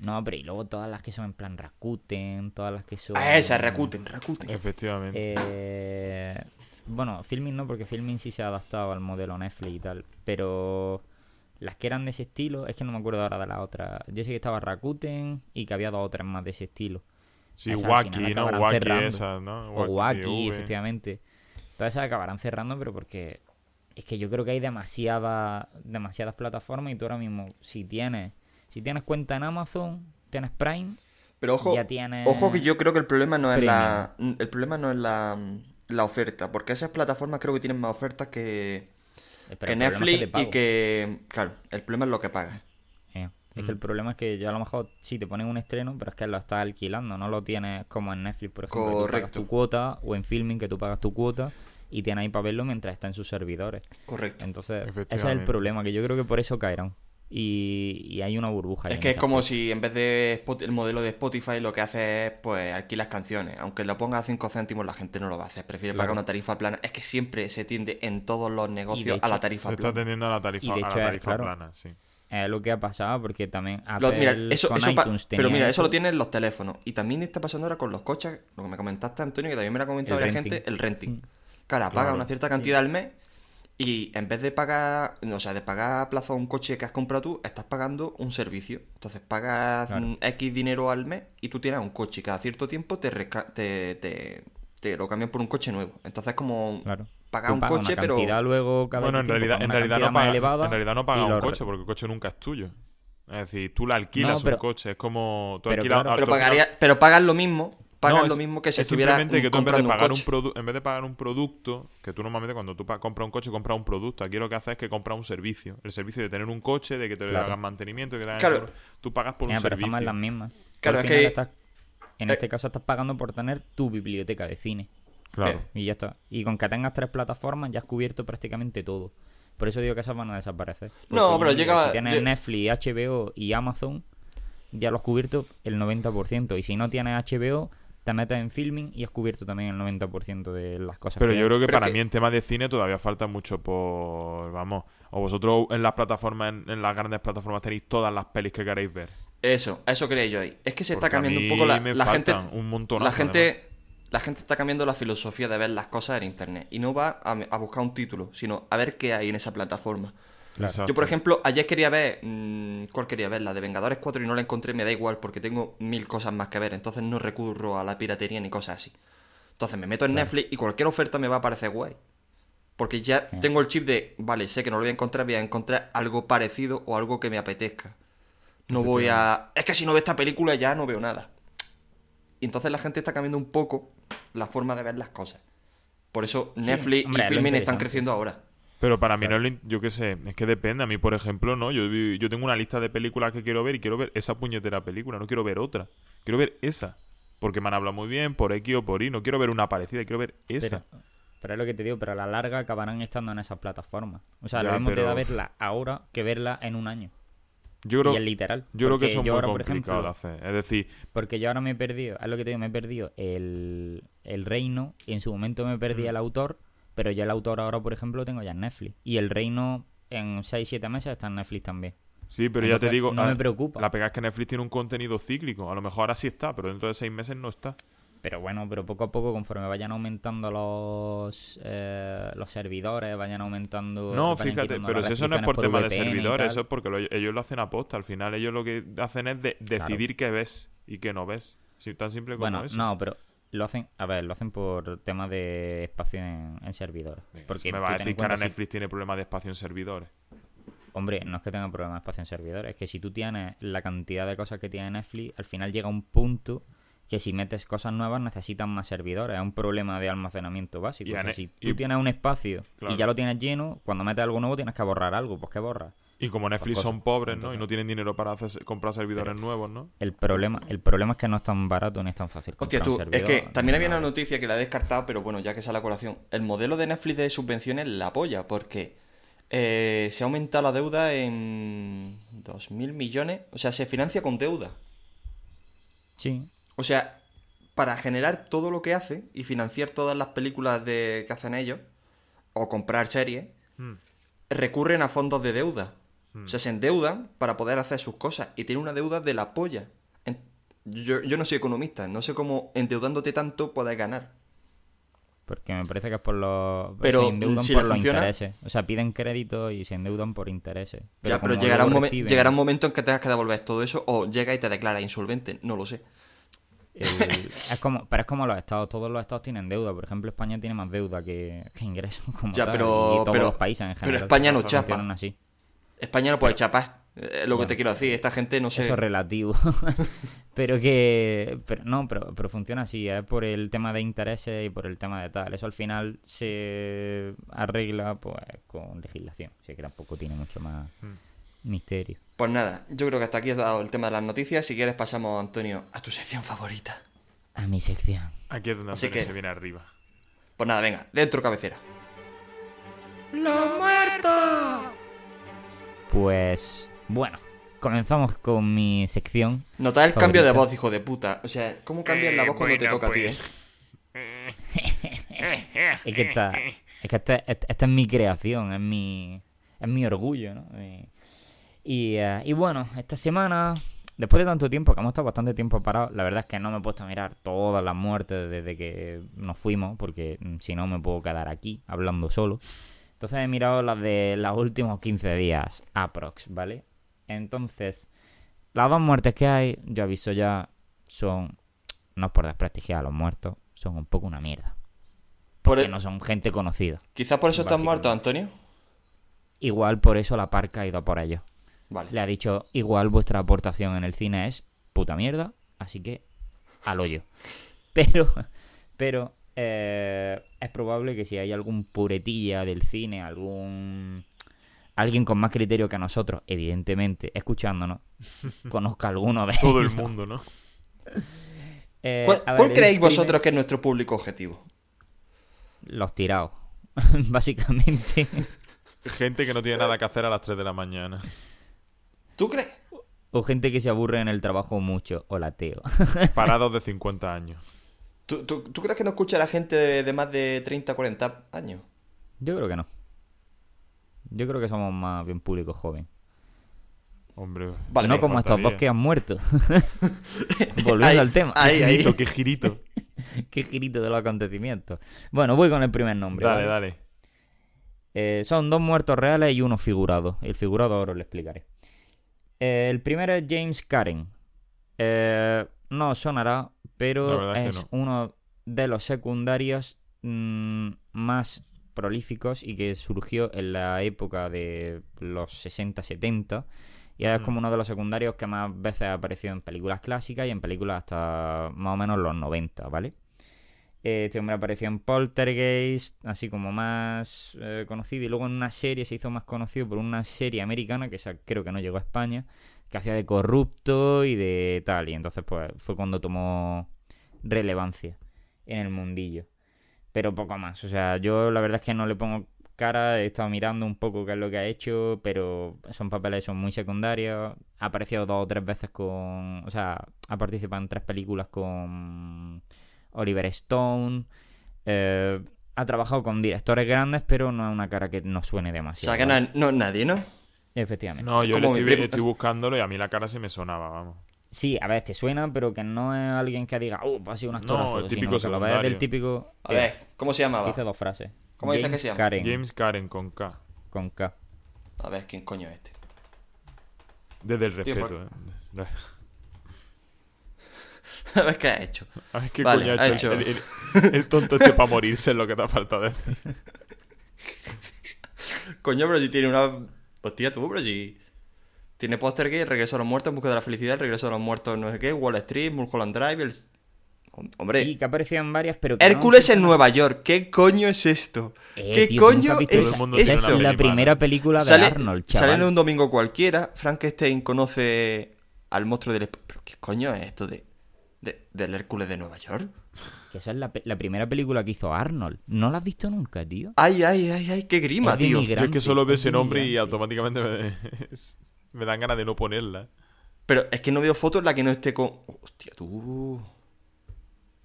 No, pero y luego todas las que son en plan Rakuten, todas las que son... Ah, esa, Rakuten, Rakuten. Efectivamente. Eh, bueno, Filming no, porque Filming sí se ha adaptado al modelo Netflix y tal. Pero las que eran de ese estilo, es que no me acuerdo ahora de la otra. Yo sé que estaba Rakuten y que había dos otras más de ese estilo. sí, esas Wacky, ¿no? Wacky cerrando. esas, ¿no? O Wacky, efectivamente. Todas esas acabarán cerrando, pero porque es que yo creo que hay demasiada, demasiadas plataformas y tú ahora mismo, si tienes, si tienes cuenta en Amazon, tienes Prime, Pero ojo, ya tienes ojo que yo creo que el problema no es la el problema no es la, la oferta, porque esas plataformas creo que tienen más ofertas que, Pero que es Netflix y que claro, el problema es lo que pagas. Eh, Es Mm. que el problema es que yo a lo mejor sí te ponen un estreno, pero es que lo estás alquilando, no lo tienes como en Netflix, por ejemplo, que tú pagas tu cuota, o en Filming que tú pagas tu cuota y tienes ahí para verlo mientras está en sus servidores. Correcto. Entonces, ese es el problema, que yo creo que por eso caerán. Y, y hay una burbuja. ahí Es que es como si en vez de Spot- el modelo de Spotify lo que hace es pues alquilas canciones. Aunque lo pongas a 5 céntimos la gente no lo va a hacer. Prefiere Claro. pagar una tarifa plana. Es que siempre se tiende en todos los negocios hecho, a la tarifa Se está plana. atendiendo a la Y tarifa, a la tarifa claro. plana, sí. Es lo que ha pasado, porque también Lo- Apple mira, eso, con eso iTunes pero mira, eso lo tienen los teléfonos. Y también está pasando ahora con los coches, lo que me comentaste, Antonio, que también me lo ha comentado la gente, el renting. Mm. Cara, paga Claro. una cierta cantidad al mes y en vez de pagar, o sea, de pagar a plazo un coche que has comprado tú, estás pagando un servicio. Entonces pagas Claro. X dinero al mes y tú tienes un coche y cada cierto tiempo te, resca- te, te, te lo cambian por un coche nuevo. Entonces como Claro. pagar Tú un pagas coche, una pero... luego cada Bueno, en realidad, en realidad, no paga, elevada en realidad no y paga un coche, porque el coche nunca es tuyo. Es decir, tú le alquilas No, pero- un coche, es como... Tú pero alquilas, claro. Pero, pagaría, pero pagas lo mismo, pagas No, lo es- mismo que si es estuviera simplemente que tú en vez de un pagar un produ- en vez de pagar un producto, que tú normalmente cuando tú compras un coche compras un producto, aquí lo que haces es que compras un servicio, el servicio de tener un coche, de que te le Claro. hagan mantenimiento, que te Claro. tú pagas por un pero servicio. estamos en las mismas. Claro, es que- estás- en eh, este caso estás pagando por tener tu biblioteca de cine. Claro. Eh, Y ya está. Y con que tengas tres plataformas ya has cubierto prácticamente todo. Por eso digo que esas van a desaparecer. Porque No, pero llega- Si tienes Netflix, HBO y Amazon, ya lo has cubierto el 90%. Y si no tienes HBO, te metes en filming y has cubierto también el 90% de las cosas. Pero que yo hay. creo que Pero para que- mí en temas de cine todavía falta mucho por... Vamos, o vosotros en las plataformas, en, en las grandes plataformas tenéis todas las pelis que queréis ver. Eso, a eso quería yo ahí. Es que se está Porque cambiando un poco la, me la gente. un montón. La gente, la gente está cambiando la filosofía de ver las cosas en internet. Y no va a, a buscar un título, sino a ver qué hay en esa plataforma. Yo, por ejemplo, ayer quería ver. mm, ¿Cuál quería ver? La de Vengadores 4 y no la encontré, me da igual porque tengo mil cosas más que ver. Entonces no recurro a la piratería ni cosas así. Entonces me meto en Netflix y cualquier oferta me va a parecer guay. Porque ya tengo el chip de, vale, sé que no lo voy a encontrar, voy a encontrar algo parecido o algo que me apetezca. No voy a... Es que si no veo esta película ya no veo nada. Y entonces la gente está cambiando un poco la forma de ver las cosas. Por eso Netflix hombre, y Filmin están creciendo ahora. Pero para mí no es yo qué sé, es que depende. A mí, por ejemplo, no, yo, yo tengo una lista de películas que quiero ver y quiero ver esa puñetera película, no quiero ver otra. Quiero ver esa. Porque me han hablado muy bien, por X o por Y. No quiero ver una parecida, quiero ver esa. Pero, pero es lo que te digo, pero a la larga acabarán estando en esas plataformas. O sea, Ya, lo mismo te da verla ahora que verla en un año. yo creo, y es literal. yo creo que eso es muy complicado de ejemplo, hacer. Es decir, Porque yo ahora me he perdido, es lo que te digo, me he perdido el, el reino y en su momento me Mm. perdí el autor, pero yo el autor ahora, por ejemplo, lo tengo ya en Netflix. Y el reino en 6-7 meses está en Netflix también. sí, pero ya te digo, no a- me preocupa. la pega es que Netflix tiene un contenido cíclico. A lo mejor ahora sí está, pero dentro de seis meses no está. Pero bueno, pero poco a poco, conforme vayan aumentando los eh, los servidores, vayan aumentando... No, fíjate, pero si eso no es por tema de VPN servidores, eso es porque lo- ellos lo hacen a posta. Al final ellos lo que hacen es de- decidir qué ves y qué no ves. Sí, tan simple como Bueno, eso. no, pero lo hacen, a ver, lo hacen por temas de espacio en, en servidores. Venga, Porque me va a decir que ahora si- Netflix tiene problemas de espacio en servidores. Hombre, no es que tenga problemas de espacio en servidores, es que si tú tienes la cantidad de cosas que tiene Netflix, al final llega un punto que si metes cosas nuevas necesitan más servidores. Es un problema de almacenamiento básico. O sea, si y- tú tienes un espacio Claro. y ya lo tienes lleno, cuando metes algo nuevo tienes que borrar algo. Pues ¿qué borras? Y como Netflix son pobres, ¿no? Entonces- Y no tienen dinero para hacer- comprar servidores nuevos, ¿no? El problema, el problema es que no es tan barato ni es tan fácil. Hostia, tú, un es que también había una noticia que la he descartado, pero bueno, ya que sale a colación. El modelo de Netflix de subvenciones la apoya, porque eh, se ha aumentado la deuda en 2.000 millones. O sea, se financia con deuda. Sí, O sea, para generar todo lo que hace y financiar todas las películas de, que hacen ellos, o comprar series, Hmm. recurren a fondos de deuda. O sea, se endeudan para poder hacer sus cosas y tienen una deuda de la polla. Yo, yo no soy economista, no sé cómo endeudándote tanto puedes ganar. porque me parece que es por los... Pero, se endeudan si por los funciona- intereses. O sea, piden crédito y se endeudan por intereses. ya, pero llegará un, momen- reciben- llegará un momento en que tengas que devolver todo eso o llega y te declara insolvente, no lo sé. El- es como, pero es como los estados, todos los estados tienen deuda. Por ejemplo, España tiene más deuda que, que ingresos como Ya, tal, pero- y todos pero- los países en pero general. España no chapa. así. España no puede chapar, eh, lo que te quiero decir, esta gente no sé... Eso es relativo. pero que. Pero, no, pero, pero funciona así. Es por el tema de intereses y por el tema de tal. Eso al final se arregla pues con legislación. Así que tampoco tiene mucho más Hmm. misterio. Pues nada, yo creo que hasta aquí has dado el tema de las noticias. Si quieres pasamos, Antonio, a tu sección favorita. A mi sección. Aquí es donde Así que- se viene arriba. Pues nada, venga, dentro cabecera. Pues. Bueno, comenzamos con mi sección. Notad el cambio de voz, hijo de puta. O sea, ¿cómo cambias la voz cuando te toca a ti, eh? Es que esta, es que esta, es mi creación, es mi, es mi orgullo, ¿no? Mi- Y, eh, y bueno, esta semana, después de tanto tiempo, que hemos estado bastante tiempo parados, la verdad es que no me he puesto a mirar todas las muertes desde que nos fuimos, porque mm, si no me puedo quedar aquí hablando solo. Entonces he mirado las de los últimos 15 días, aprox, ¿vale? Entonces, las dos muertes que hay, yo aviso ya, son, no es por desprestigiar a los muertos, son un poco una mierda. Por Que e- no son gente conocida. Quizás por eso estás Básicamente. muerto, Antonio. Igual por eso la parca ha ido por ellos. Vale. Le ha dicho, igual vuestra aportación en el cine es puta mierda, así que al hoyo. Pero, pero eh, es probable que si hay algún puretilla del cine, algún... Alguien con más criterio que nosotros, evidentemente, escuchándonos, conozca alguno de Todo el mundo, ¿no? Eh, ¿Cuál, ver, creéis primer- vosotros que es nuestro público objetivo? Los tirados, básicamente. Gente que no tiene nada que hacer a las 3 de la mañana. ¿Tú crees? O gente que se aburre en el trabajo mucho. O lateo. Parados de 50 años. ¿Tú, tú, tú crees que no escucha a la gente de, de más de 30, 40 años? Yo creo que no. Yo creo que somos más bien público joven. Hombre. Vale, no como estos dos que han muerto. Volviendo Ahí, al tema. ahí, Qué ahí. girito, qué girito. Qué girito de los acontecimientos. Bueno, voy con el primer nombre. Dale, ¿vale? dale. Eh, son dos muertos reales y uno figurado. El figurado ahora os lo explicaré. Eh, el primero es James Karen. Eh, no sonará, pero es es, que no. uno de los secundarios mm, más prolíficos y que surgió en la época de los 60-70. Y es Mm. como uno de los secundarios que más veces ha aparecido en películas clásicas y en películas hasta más o menos los 90, ¿vale? Este hombre apareció en Poltergeist, así como más eh, conocido. Y luego en una serie se hizo más conocido por una serie americana que esa creo que no llegó a España, que hacía de corrupto y de tal. Y entonces pues fue cuando tomó relevancia en el mundillo. Pero poco más. O sea, yo la verdad es que no le pongo cara, he estado mirando un poco qué es lo que ha hecho, pero son papeles son muy secundarios. Ha aparecido dos o tres veces con... O sea, ha participado en tres películas con Oliver Stone. eh, ha trabajado con directores grandes, pero no es una cara que no suene O demasiado. sea, que no, no es nadie, ¿no? Efectivamente. No, yo le estoy, primo. estoy buscándolo y a mí la cara se me sonaba, vamos. Sí, a ver, te suena, pero que no es alguien que diga, uh, pues ha sido un actorazo. el típico sino que lo del típico... A ver, ¿cómo se llamaba? Dice dos frases. ¿Cómo dice James que se llama? Karen, James Karen con K. con K. A ver, ¿quién coño es este? Desde el Tío, respeto, eh. A ver qué ha hecho. A ver qué Vale, coño ha ha hecho, hecho- El, el- el tonto este para morirse es lo que te ha faltado decir. Coño, pero si tiene una... Hostia, tú, pero si... Tiene póster gay, Regreso a los Muertos, En Busca de la Felicidad, Regreso a los Muertos, no sé qué, Wall Street, Mulholland Drive, el... Hom- Hombre, Sí, que en varias, pero que no Hércules en Nueva York, ¿qué coño es esto? Eh, ¿Qué tío, coño es tiene es la primera película de Sale, Arnold, sale chaval. en un domingo cualquiera, Frankenstein conoce al monstruo del... ¿Pero qué coño es esto de... de- del Hércules de Nueva York? Que esa es la, primera película que hizo Arnold. ¿No la has visto nunca, tío? Ay, ay, ay, ay, qué grima, Es tío. Yo es que solo veo es ese nombre y automáticamente me, me dan ganas de no ponerla. Pero es que no veo fotos en la que no esté con... Hostia, tú...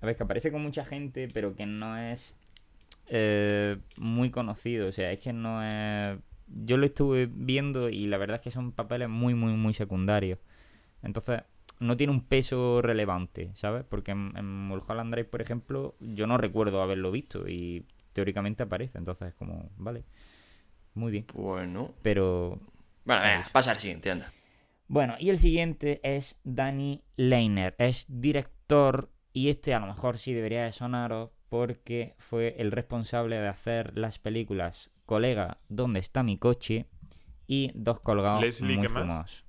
A ver, que aparece con mucha gente, pero que no es eh, muy conocido. O sea, es que no es... Yo lo estuve viendo y la verdad es que son papeles muy, muy, muy secundarios. Entonces, no tiene un peso relevante, ¿sabes? Porque en, en Mulholland Drive, por ejemplo, yo no recuerdo haberlo visto y teóricamente aparece. Entonces, es como, vale, muy bien. Bueno... Pero Bueno, venga, pasa al siguiente, anda. Bueno, y el siguiente es Danny Leiner. Es director y este a lo mejor sí debería de sonaros porque fue el responsable de hacer las películas Colega, ¿dónde está mi coche? y Dos colgados Leslie, muy ¿qué más?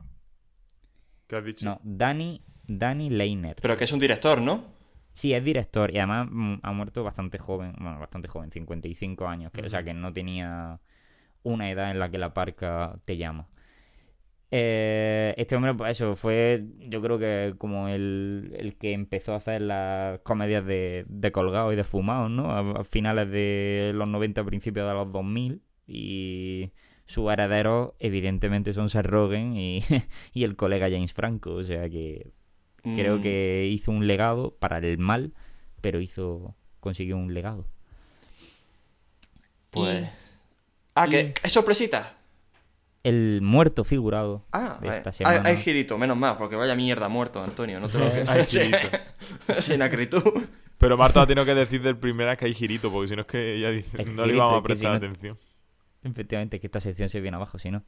Fumados. ¿Qué has dicho? No, Danny, Danny Leiner. Pero que es un director, ¿no? Sí, es director y además mm, ha muerto bastante joven, bueno, bastante joven, 55 años, que, o sea que no tenía una edad en la que la parca te llama. Eh, este hombre, pues eso, fue yo creo que como el, el que empezó a hacer las comedias de, de colgados y de fumados, ¿no? A, a finales de los 90, principios de los 2000 y sus herederos evidentemente son Seth Rogen y, y el colega James Franco, o sea que Creo Mm, que hizo un legado para el mal, pero hizo consiguió un legado. Pues... Y Ah, y- que es sorpresita. el muerto figurado Ah, de esta hay, semana. hay girito, menos mal, porque vaya mierda muerto, Antonio. No te lo Hay girito. Sin acritud. Pero Marta ha tenido que decir del primera que hay girito, porque si no es que ella dice, Es no le íbamos es a que si prestar no- atención. Efectivamente, que esta sección se viene abajo, si no.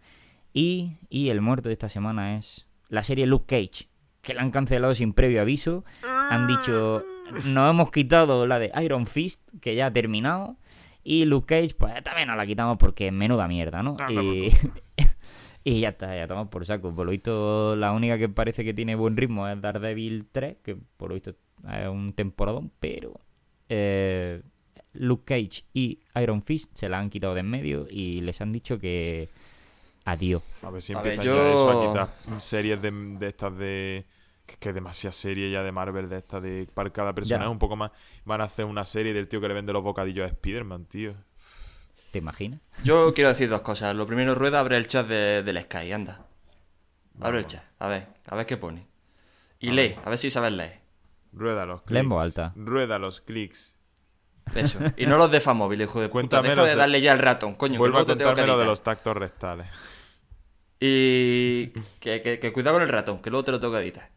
Y, y el muerto de esta semana es la serie Luke Cage, que la han cancelado sin previo aviso. Han dicho, nos hemos quitado la de Iron Fist, que ya ha terminado. Y Luke Cage, pues también nos la quitamos porque es menuda mierda, ¿no? Por Y, y ya está, ya tomamos por saco. Por lo visto, la única que parece que tiene buen ritmo es Daredevil 3, que por lo visto es un temporadón, pero eh, Luke Cage y Iron Fist se la han quitado de en medio y les han dicho que adiós. A ver si A ver, empiezan yo- ya eso a quitar series de, de estas de... Que, que demasiadas series ya de Marvel, de estas de... Para cada personaje un poco más... Van a hacer una serie del tío que le vende los bocadillos a Spider-Man, tío. ¿Te imaginas? Yo quiero decir dos cosas. Lo primero, Rueda, abre el chat de- del Sky, anda. Abre el chat, a ver, a ver qué pone. Y lee, a ver si sabes leer. Rueda los clics. Voz alta. Rueda los clics. Eso. Y no los de Famóvil, hijo de puta. Deja de darle ya el ratón, coño. que Vuelve a luego te tengo que contarme lo de editar. los tactos rectales. Y que, que, que cuidado con el ratón, que luego te lo tengo que editar.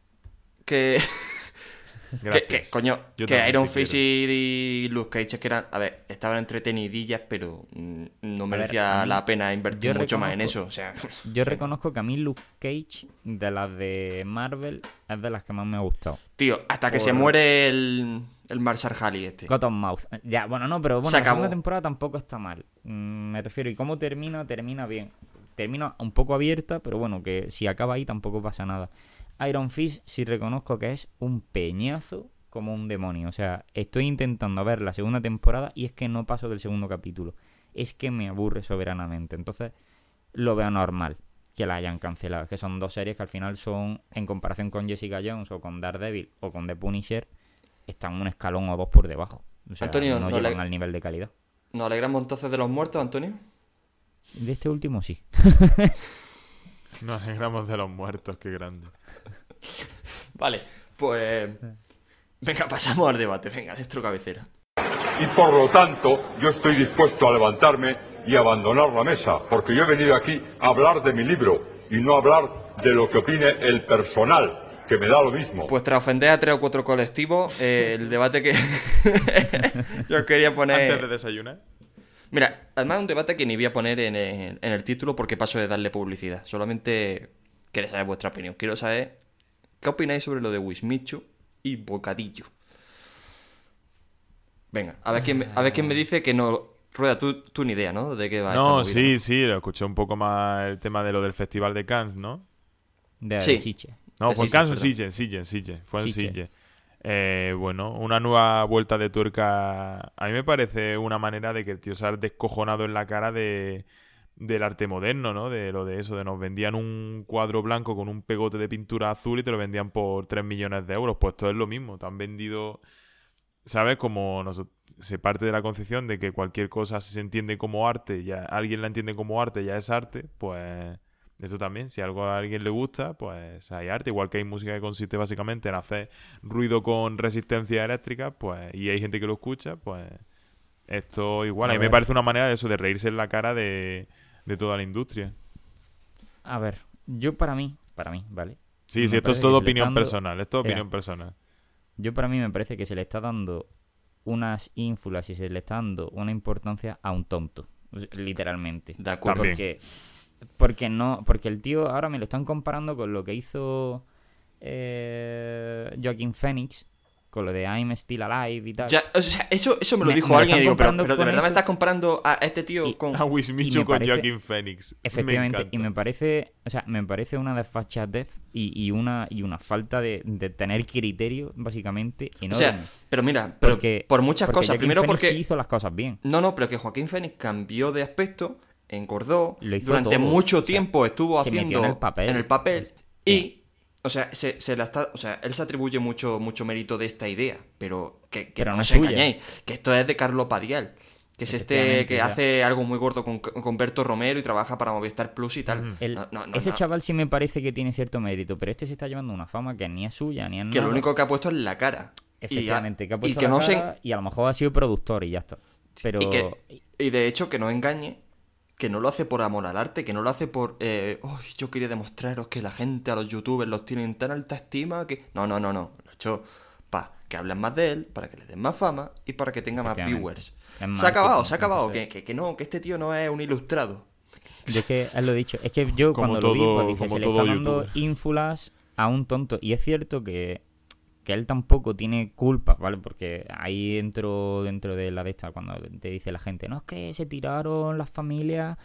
Que, que, coño, Yo que Iron Fist quiero. y, Luke Cage es que eran, a ver, estaban entretenidillas, pero mm, no merecía la pena invertir mucho más en eso. O sea, Yo reconozco que a mí Luke Cage, de las de Marvel, es de las que más me ha gustado. tío, hasta que se muere el, el Marshall Halley este. Cottonmouth. Ya, bueno, no, pero bueno, Se la segunda temporada tampoco está mal. Mm, me refiero, ¿y cómo termina? Termina bien. Termina un poco abierta, pero bueno, que si acaba ahí tampoco pasa nada. Iron Fist sí reconozco que es un peñazo como un demonio. O sea, estoy intentando ver la segunda temporada y es que no paso del segundo capítulo. Es que me aburre soberanamente. Entonces, lo veo normal que la hayan cancelado. Es que son dos series que al final son, en comparación con Jessica Jones o con Daredevil o con The Punisher, están un escalón o dos por debajo. O sea, Antonio, no, llegan le- al nivel de calidad. ¿Nos alegramos entonces de los muertos, Antonio? De este último sí. Nos alegramos de los muertos, qué grande. Vale, pues. Venga, pasamos al debate. Venga, dentro cabecera. Y por lo tanto, yo estoy dispuesto a levantarme y abandonar la mesa, porque yo he venido aquí a hablar de mi libro y no a hablar de lo que opine el personal, que me da lo mismo. Pues tras ofender a tres o cuatro colectivos, eh, el debate que yo quería poner... Antes de desayunar. Mira, además un debate que ni voy a poner en el, en el título porque paso de darle publicidad. Solamente quiero saber vuestra opinión. Quiero saber qué opináis sobre lo de Wismichu y Bocadillo. Venga, a ver quién, me- a ver quién me dice que no... Rueda, tú, tú ni idea, ¿no? De qué va No, sí, sí, lo escuché un poco más el tema de lo del Festival de Cannes, ¿no? De Sí. Sitges. No, De fue en Sitges. Sitges, Sitges, Sitges, fue en Sitges. Eh, bueno, una nueva vuelta de tuerca. A mí me parece una manera de que el tío se ha descojonado en la cara de, del arte moderno, ¿no? De lo de eso, de nos vendían un cuadro blanco con un pegote de pintura azul y te lo vendían por 3 millones de euros. Pues todo es lo mismo, te han vendido, ¿sabes? Como noso- se parte de la concepción de que cualquier cosa se entiende como arte, ya alguien la entiende como arte, ya es arte, pues esto también, si algo a alguien le gusta, pues hay arte, igual que hay música que consiste básicamente en hacer ruido con resistencia eléctrica, pues y hay gente que lo escucha, pues esto igual, a mí me parece una manera de eso, de reírse en la cara de, de toda la industria. A ver, yo para mí, para mí, ¿vale? Sí, Me sí, esto es todo opinión dando- personal, esto es Mira. opinión personal. Yo para mí me parece que se le está dando unas ínfulas y se le está dando una importancia a un tonto, literalmente. De acuerdo. También. Porque, no, porque el tío ahora me lo están comparando con lo que hizo eh, Joaquín Phoenix, con lo de I'm Still Alive y tal. Ya, o sea, eso, eso me lo Me- dijo me lo alguien y están digo, pero, pero de me estás comparando a este tío Y- con... A Wismichu con parece- Joaquin Phoenix. Efectivamente, me y me parece, o sea, me parece una desfachatez y, y una y una falta de, de tener criterio, básicamente, O sea, pero mira, pero Porque- por muchas porque cosas. Joaquin Primero Phoenix porque... sí hizo las cosas bien. No, no, pero que Joaquín Phoenix cambió de aspecto, engordó, durante todo, mucho o sea, tiempo estuvo se haciendo metió en el papel. en el papel, y, o sea, se, se la está, o sea, él se atribuye mucho, mucho mérito de esta idea, pero que, que Pero no no suya. engañéis, que esto es de Carlos Padial, que es este que ya. hace algo muy gordo con, con Berto Romero y trabaja para Movistar Plus y tal. El- No, no, no, ese chaval sí me parece que tiene cierto mérito, pero este se está llevando una fama que ni es suya, ni es Que lo único que ha puesto es la cara. Y ha- Efectivamente, que ha y que la no se- y a lo mejor ha sido productor y ya está. Pero Y, que, y de hecho, que no engañe, que no lo hace por amor al arte, que no lo hace por. Eh, "Ay, yo quería demostraros que la gente, a los youtubers, los tienen tan alta estima que. No, no, no, no. Lo ha hecho para que hablen más de él, para que le den más fama y para que tenga más viewers. Se ha acabado, se ha acabado. Que, que, que no, que este tío no es un ilustrado. Yo es que es lo dicho. Es que yo Como cuando lo vi, pues dije, se le está dando ínfulas a un tonto. Y es cierto que, que él tampoco tiene culpa, ¿vale? Porque ahí entro dentro de la de esta, cuando te dice la gente, no es que se tiraron las familias,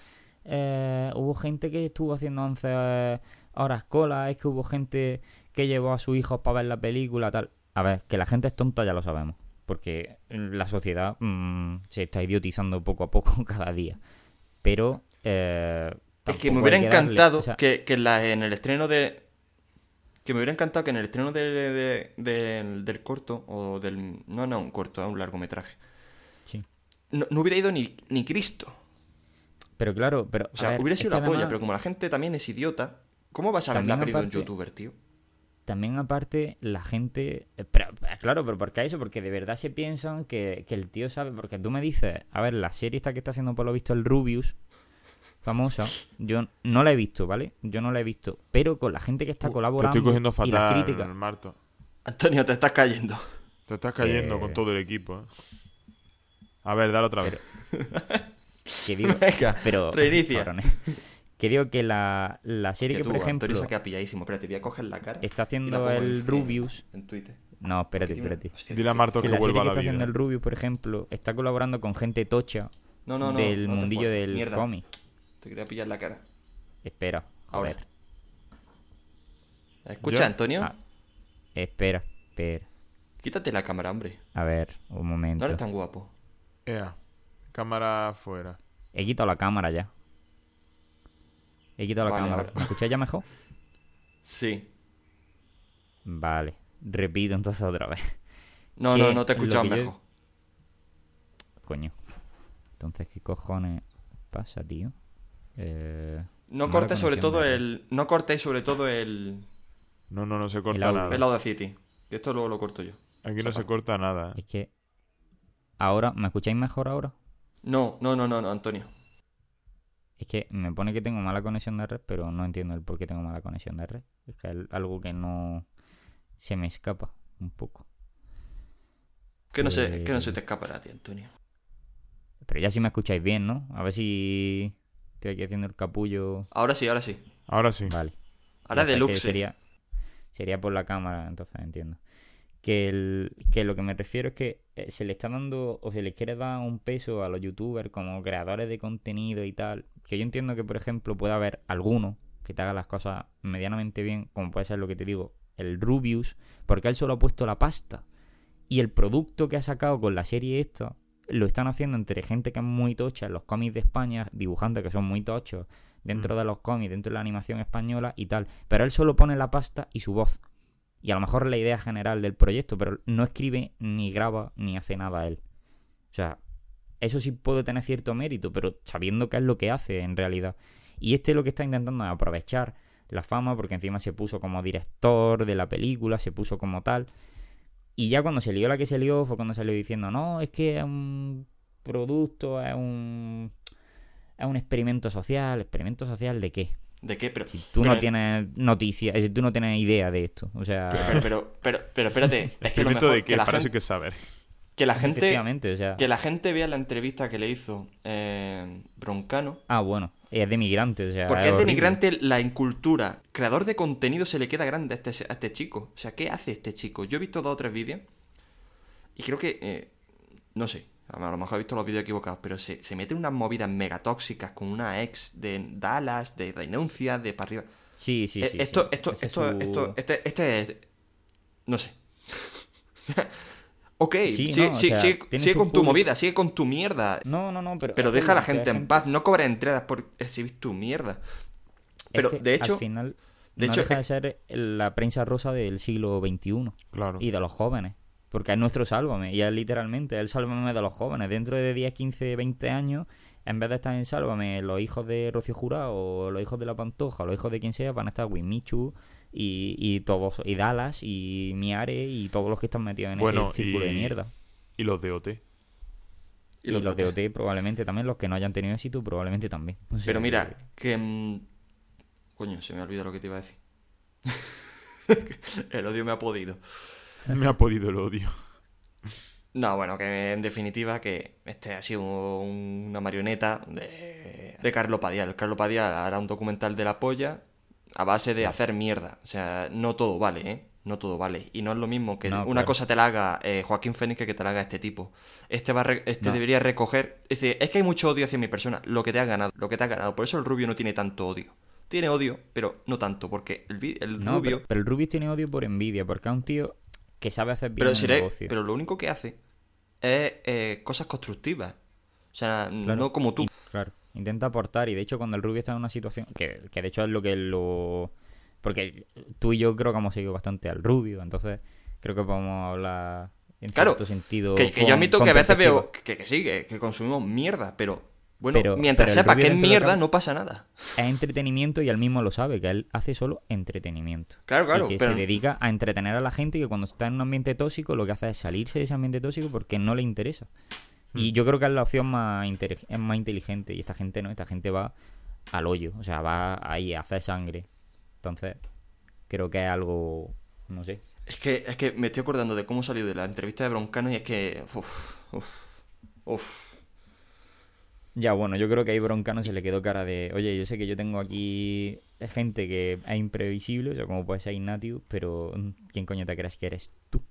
eh, hubo gente que estuvo haciendo 11 horas cola, es que hubo gente que llevó a sus hijos para ver la película, tal. A ver, que la gente es tonta ya lo sabemos. Porque la sociedad mm, se está idiotizando poco a poco cada día. Pero... eh, Es que me hubiera darle- encantado o sea, que, que la- en el estreno de. Que me hubiera encantado que en el estreno de, de- del- del corto, o del. No, no, un corto, un largometraje. sí. No, no hubiera ido ni, ni Cristo. Pero claro, pero... O sea, ver, hubiera sido la polla, además- pero como la gente también es idiota, ¿Cómo vas a haberle También aprendido a un youtuber, tío? También aparte la gente... eh, Pero, eh, claro, pero ¿por qué eso? Porque de verdad se piensan que, que el tío sabe... Porque tú me dices, a ver, la serie esta que está haciendo por lo visto el Rubius, famosa, yo no la he visto, ¿vale? Yo no la he visto. Pero con la gente que está Uh, colaborando Te estoy cogiendo y las fatal, críticas... Marto. Antonio, te estás cayendo. Te estás cayendo Eh. con todo el equipo, ¿eh? A ver, dale otra vez. Que digo, Venga, pero... reinicia. cabrones. que digo que la, la serie que, tú, por ejemplo, Antonio se queda pilladísimo. Espérate, voy a coger la cara. está y haciendo el en- Rubius... En Twitter. No, espérate, espérate. Hostia, Dile a Marto Que que la serie vuelva a que la está vida. haciendo el Rubius, por ejemplo, está colaborando con gente tocha No, no, no. del mundillo del cómic. Te quería pillar la cara. Espera, Ahora. joder. ¿Escucha, ¿Yo? Antonio? Ah. Espera, espera. Quítate la cámara, hombre. A ver, un No momento. eres tan guapo. Ea, cámara afuera. He quitado la cámara ya. He quitado la Vale, cámara. ahora. ¿Me escucháis ya mejor? Sí. Vale. Repito entonces otra vez. No, no, no te he escuchado yo- mejor. Coño. Entonces, ¿qué cojones pasa, tío? Eh, No cortes sobre todo de el. No cortéis sobre todo el. No, no, no se corta audio. nada. El lado de City. Que esto luego lo corto yo. Aquí no se corta nada. Es que... Ahora, ¿me escucháis mejor ahora? No, no, no, no, no, Antonio. Es que me pone que tengo mala conexión de red, pero no entiendo el por qué tengo mala conexión de red. Es que es algo que no se me escapa un poco. Que no, se, Eh, que no se te escapará a ti, Antonio. Pero ya sí me escucháis bien, ¿no? A ver si estoy aquí haciendo el capullo. Ahora sí, ahora sí. Ahora sí. Vale. Ahora que deluxe. Sería, sería por la cámara, entonces entiendo. Que, el, que lo que me refiero es que eh, se le está dando o se le quiere dar un peso a los youtubers como creadores de contenido y tal. Que yo entiendo que, por ejemplo, puede haber alguno que te haga las cosas medianamente bien, como puede ser lo que te digo, el Rubius, porque él solo ha puesto la pasta. Y el producto que ha sacado con la serie esta lo están haciendo entre gente que es muy tocha en los cómics de España, dibujantes que son muy tochos dentro de los cómics, dentro de la animación española y tal. Pero él solo pone la pasta y su voz. Y a lo mejor la idea general del proyecto, pero no escribe, ni graba, ni hace nada él. O sea, eso sí puede tener cierto mérito, pero sabiendo qué es lo que hace en realidad. Y este lo que está intentando es aprovechar la fama, porque encima se puso como director de la película, se puso como tal. Y ya cuando se lió la que se lió fue cuando salió diciendo, no, es que es un producto, es un... Es un experimento social. ¿Experimento social de qué? ¿De qué? Pero, Si tú pero- no tienes noticias, si tú no tienes idea de esto. O sea, Pero, pero, pero, pero espérate. Es que lo Experimento mejor de que qué, la, para eso hay gente, que saber. Que la gente efectivamente, o sea... que la gente vea la entrevista que le hizo eh, Broncano. Ah, bueno, es de migrantes, o sea... Porque es horrible. denigrante la incultura. Creador de contenido se le queda grande a este, a este chico. O sea, ¿qué hace este chico? Yo he visto dos o tres vídeos y creo que, eh, no sé, a lo mejor he visto los vídeos equivocados, pero se, se mete unas movidas megatóxicas con una ex de Dallas, de denuncias, de para arriba. Sí, sí, Eh, sí. esto, sí. esto, es esto, su- esto, este, este es... No sé. O sea, ok, Sí, sigue, no, o sigue- sea, sigue- tiene sigue su con tu movida, sigue con tu mierda. No, no, no, pero... Pero deja a la gente en paz, no cobres entradas por exhibir tu mierda. es Pero que de hecho, Al final, de no hecho, deja de ser la prensa rosa del siglo XXI Claro. y de los jóvenes. Porque es nuestro sálvame, y es literalmente el sálvame de los jóvenes. Dentro de 10, 15, 20 años, en vez de estar en sálvame, los hijos de Rocío Jurado, o los hijos de La Pantoja, o los hijos de quien sea, van a estar Wimichu y, y todos, y Dallas, y Miare, y todos los que están metidos en Bueno, ese círculo de mierda. Y los de OT. Y, los, de OT probablemente también, los que no hayan tenido éxito probablemente también. O sea Pero mira, que... mm, Coño, se me ha olvidado lo que te iba a decir. el odio me ha podido. Me ha podido el odio. No, bueno, que en definitiva que este ha sido un- una marioneta de, de Carlos Padial. Carlos Padial hará un documental de la polla a base de hacer mierda. O sea, no todo vale, ¿eh? No todo vale. Y no es lo mismo que No, una claro. cosa te la haga eh, Joaquín Fénix que que te la haga este tipo. Este va re- este No. debería recoger... Es decir, es que hay mucho odio hacia mi persona. Lo que te ha ganado, lo que te ha ganado. Por eso el rubio no tiene tanto odio. Tiene odio, pero no tanto, porque el, el No, rubio... pero, pero el Rubius tiene odio por envidia, porque es un tío que sabe hacer bien Pero, un si le- negocio. pero lo único que hace es eh, cosas constructivas. O sea, Claro. no como tú. Claro, intenta aportar y de hecho cuando el Rubio está en una situación que, que de hecho es lo que lo... Porque tú y yo creo que hemos seguido bastante al Rubio, entonces creo que podemos hablar en Claro, cierto sentido. Que, que con- yo admito que a veces veo que, que sí, que, que consumimos mierda, pero Bueno, Pero- mientras pero sepa que es mierda, no pasa nada. Es entretenimiento y él mismo lo sabe, que él hace solo entretenimiento. Claro, claro, y que pero- se dedica a entretener a la gente y que cuando está en un ambiente tóxico lo que hace es salirse de ese ambiente tóxico porque no le interesa. Y yo creo que es la opción más, intele- es más inteligente y esta gente no, esta gente va al hoyo, o sea, va ahí a hacer sangre. Entonces, creo que es algo, no sé. Es que, es que me estoy acordando de cómo salió de la entrevista de Broncano y es que. Uf, uf, uf. Ya, bueno, yo creo que ahí Broncano se le quedó cara de, oye, yo sé que yo tengo aquí gente que es imprevisible, o sea, como puede ser Ignatius, pero mm, ¿quién coño te crees que eres tú?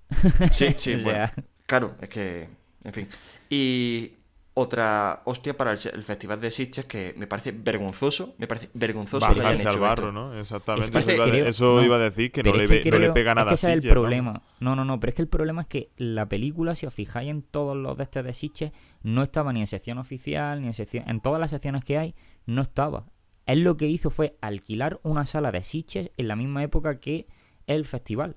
Sí, sí, O bueno. Claro, es que. En fin. Y otra hostia para el, el Festival de Sitges que me parece vergonzoso. Me parece vergonzoso que hayan Bajarse al barro, esto. ¿no? Exactamente. Es que eso iba, creo- eso no, iba a decir que no le, que no pega es nada que ese es el Sitges, vamos. problema. No, no, no, pero es que el problema es que la película, si os fijáis en todos los de este de Sitges, no estaba ni en sección oficial, ni en sección. En todas las secciones que hay, no estaba. Él lo que hizo fue alquilar una sala de Sitges en la misma época que el festival.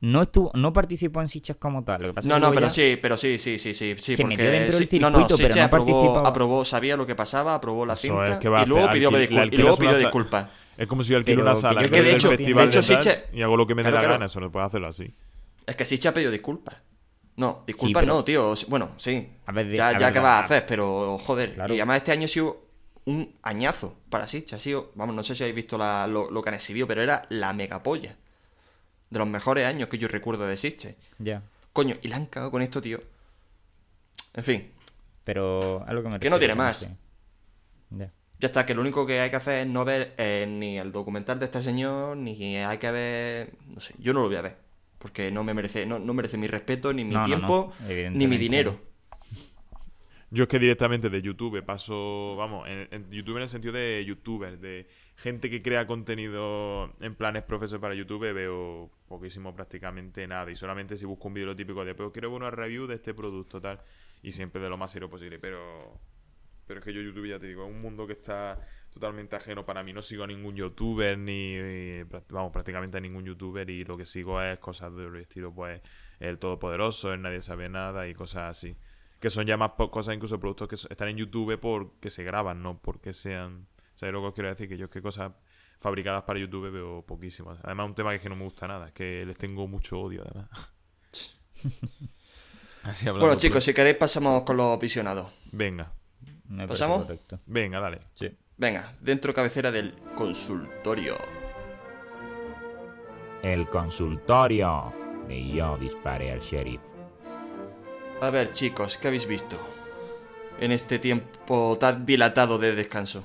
No estuvo, no participó en Sitges como tal. Lo que pasa No, que no, pero ya- sí, pero sí, sí, sí, sí, sí, Se porque metió dentro del sí- no, no, circuito, pero no aprobó, participaba. aprobó, sabía lo que pasaba, aprobó la cinta es que va y luego hacer- pidió, discul- pidió disculpas. Es como si yo alquilo una que sala que del de hecho- festival de hecho, de tal, Sitges- y hago lo que me dé Claro, la claro. gana. Eso no puede hacerlo así. Es que Sitges ha pedido disculpas. No, disculpas pero- no, tío. Bueno, sí. A ver, ya, a ya ver, que vas a hacer, pero joder. Claro. Y además este año ha sido un añazo para Sitges. Ha sido, vamos, no sé si habéis visto la- lo, lo que han exhibido, pero era la megapolla. De los mejores años que yo recuerdo de Sitges. Ya. Coño, y la han cagado con esto, tío. En fin, Pero lo que me Que no tiene más. Ya. ya está, que lo único que hay que hacer es no ver eh, ni el documental de este señor, ni hay que ver. No sé, yo no lo voy a ver. Porque no me merece, no, no merece mi respeto, ni mi No, tiempo, no, ni mi dinero. Yo es que directamente de YouTube paso, vamos, en, en YouTube en el sentido de youtuber, de gente que crea contenido en planes profesor para YouTube, veo poquísimo prácticamente nada. Y solamente si busco un vídeo típico de, pues quiero una review de este producto, tal. Y siempre de lo más serio posible. Pero, pero es que yo YouTube, ya te digo, es un mundo que está totalmente ajeno para mí. No sigo a ningún youtuber, ni, vamos, prácticamente a ningún youtuber. Y lo que sigo es cosas del estilo, pues, el todopoderoso, el nadie sabe nada y cosas así que son ya más cosas, incluso productos que están en YouTube porque se graban, no porque sean. ¿Sabes lo que os quiero decir? Que yo es que cosas fabricadas para YouTube veo poquísimas. Además, un tema que es que no me gusta nada, es que les tengo mucho odio, además. Así Bueno, chicos, claro. si queréis pasamos con los visionados. Venga, Me ¿Pasamos? correcto. venga, dale. Sí. Venga, dentro cabecera del consultorio. El consultorio. Y yo disparé al sheriff. A ver, chicos, ¿qué habéis visto? En este tiempo tan dilatado de descanso.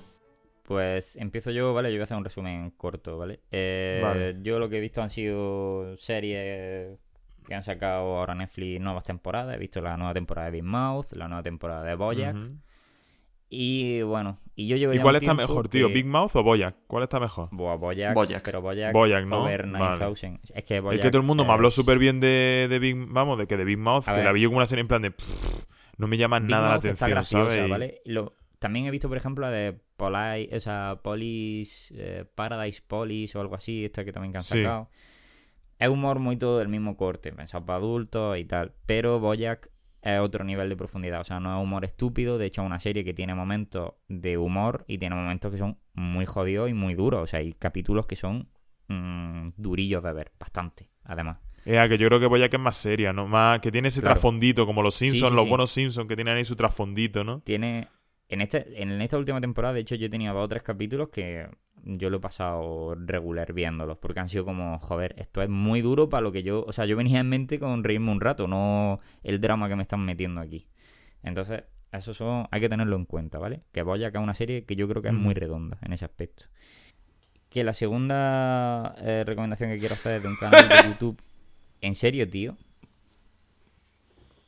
Pues empiezo yo, ¿vale? Yo voy a hacer un resumen corto, ¿vale? Eh, Vale. Yo lo que he visto han sido series que han sacado ahora Netflix nuevas temporadas. He visto la nueva temporada de Big Mouth, la nueva temporada de Boyack. Y bueno, y yo llevo ¿Y cuál está mejor, tío? ¿Big Mouth o Boyack? ¿Cuál está mejor? Buah, Boyack, Bojack. pero Boyack, Bojack, ¿no? over Vale. 9000. Es que es que todo el mundo me habló súper bien de, de Big, vamos, de que de Big Mouth, A que ver. la vi yo como una serie en plan de, "Pff, no me llama Big nada la Mouth está atención, graciosa, ¿vale? Lo- también he visto, por ejemplo, la de Poli, o sea, Police, eh, Paradise Police o algo así, esta que también que han Sí. sacado. Es humor muy todo del mismo corte, pensado para adultos y tal. Pero Boyack es otro nivel de profundidad. O sea, no es humor estúpido. De hecho, es una serie que tiene momentos de humor y tiene momentos que son muy jodidos y muy duros. O sea, hay capítulos que son mm, durillos de ver, bastante, además. Ya, que yo creo que Boyack es más seria, ¿no? Más, que tiene ese Claro. trasfondito, como los Sí, Simpsons, sí, los sí. buenos Simpsons, que tienen ahí su trasfondito, ¿no? Tiene. En, este, en esta última temporada, de hecho, yo tenía dos o tres capítulos que yo lo he pasado regular viéndolos. Porque han sido como, joder, esto es muy duro para lo que yo. O sea, yo venía en mente con reírme un rato, no el drama que me están metiendo aquí. Entonces, eso son, hay que tenerlo en cuenta, ¿vale? Que Boyack es una serie que yo creo que es muy redonda en ese aspecto. Que la segunda eh, recomendación que quiero hacer es de un canal de YouTube. ¿En serio, tío?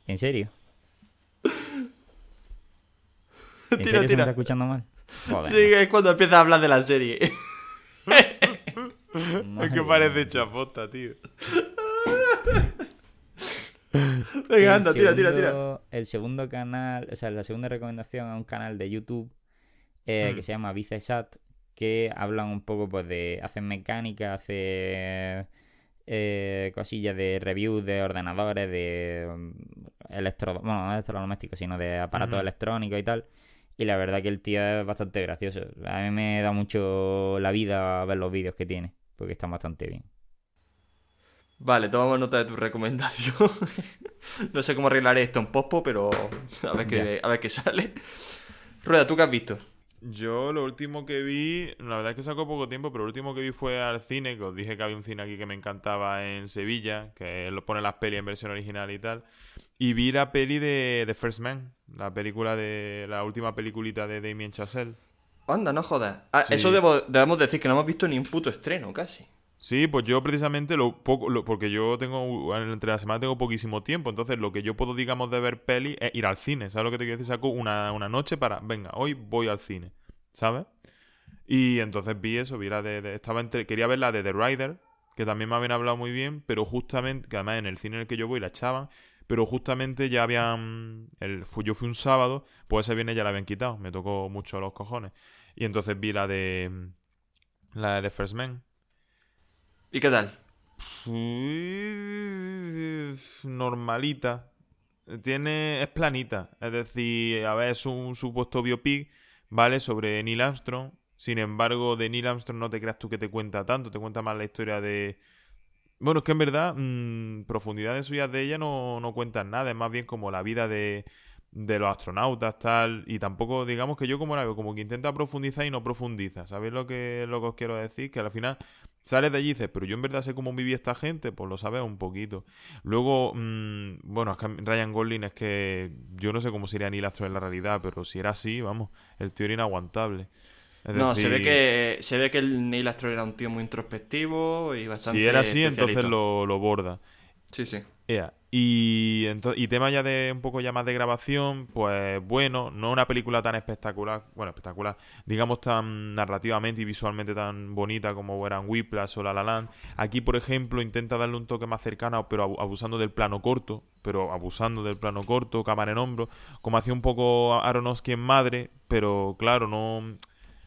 ¿En serio? ¿En Tira, serio se me está escuchando mal? Joder. Sí, es cuando empieza a hablar de la serie. Es que parece chapota, tío. Venga, anda, el tira, tira, tira. segundo- El segundo canal, o sea, la segunda recomendación es un canal de YouTube eh, Hmm. que se llama Vicesat, que hablan un poco pues de. hacen mecánica, hace eh, cosillas de reviews de ordenadores, de mm, electro, bueno, no electrodomésticos, sino de aparatos electrónicos y tal. Y la verdad que el tío es bastante gracioso. A mí me da mucho la vida ver los vídeos que tiene, porque están bastante bien. Vale, tomamos nota de tu recomendación. no sé cómo arreglaré esto en pospo, pero a ver qué, a ver qué sale. Rueda, ¿tú qué has visto? Yo lo último que vi, la verdad es que sacó poco tiempo, pero lo último que vi fue al cine, que os dije que había un cine aquí que me encantaba en Sevilla, que lo pone las pelis en versión original y tal. Y vi la peli de The First Man, la película de la última peliculita de Damien Chazelle. Anda, no jodas. Ah, Sí. Eso debo- debemos decir que no hemos visto ni un puto estreno, casi. Sí, pues yo precisamente lo poco, lo- porque yo tengo, entre la semana tengo poquísimo tiempo, entonces lo que yo puedo, digamos, de ver peli es ir al cine, ¿sabes lo que te quiero decir? Saco una, una noche para, venga, hoy voy al cine, ¿sabes? Y entonces vi eso, vi la de, de- estaba entre, quería ver la de The Rider, que también me habían hablado muy bien, pero justamente, que además en el cine en el que yo voy la echaban, pero justamente ya habían, el, yo fui un sábado, pues ese viernes ya la habían quitado, me tocó mucho los cojones. Y entonces vi la de, la de The First Man. ¿Y qué tal? Pues, normalita. Tiene, es planita. Es decir, a ver, es un supuesto biopic, ¿vale? Sobre Neil Armstrong. Sin embargo, de Neil Armstrong no te creas tú que te cuenta tanto. Te cuenta más la historia de. Bueno, es que en verdad, mm, profundidades suyas de ella no, no cuentan nada. Es más bien como la vida de, de los astronautas, tal. Y tampoco, digamos que yo como la veo, como que intenta profundizar y no profundiza. ¿Sabéis lo que, lo que os quiero decir? Que al final sales de allí y dices, pero yo en verdad sé cómo vivía esta gente, pues lo sabes un poquito. Luego, mm, bueno, es que Ryan Gosling es que yo no sé cómo sería Neil Armstrong en la realidad, pero si era así, vamos, el tío era inaguantable. Es No, se ve que se ve que el Neil Armstrong era un tío muy introspectivo y bastante Si era así, entonces lo, lo borda. Sí, sí. Ea. Y, y tema ya de un poco ya más de grabación, pues bueno, no una película tan espectacular, bueno, espectacular, digamos tan narrativamente y visualmente tan bonita como eran Whiplash o La La Land. Aquí, por ejemplo, intenta darle un toque más cercano, pero abu- abusando del plano corto, pero abusando del plano corto, cámara en hombro, como hacía un poco Aronofsky en Madre, pero claro, no...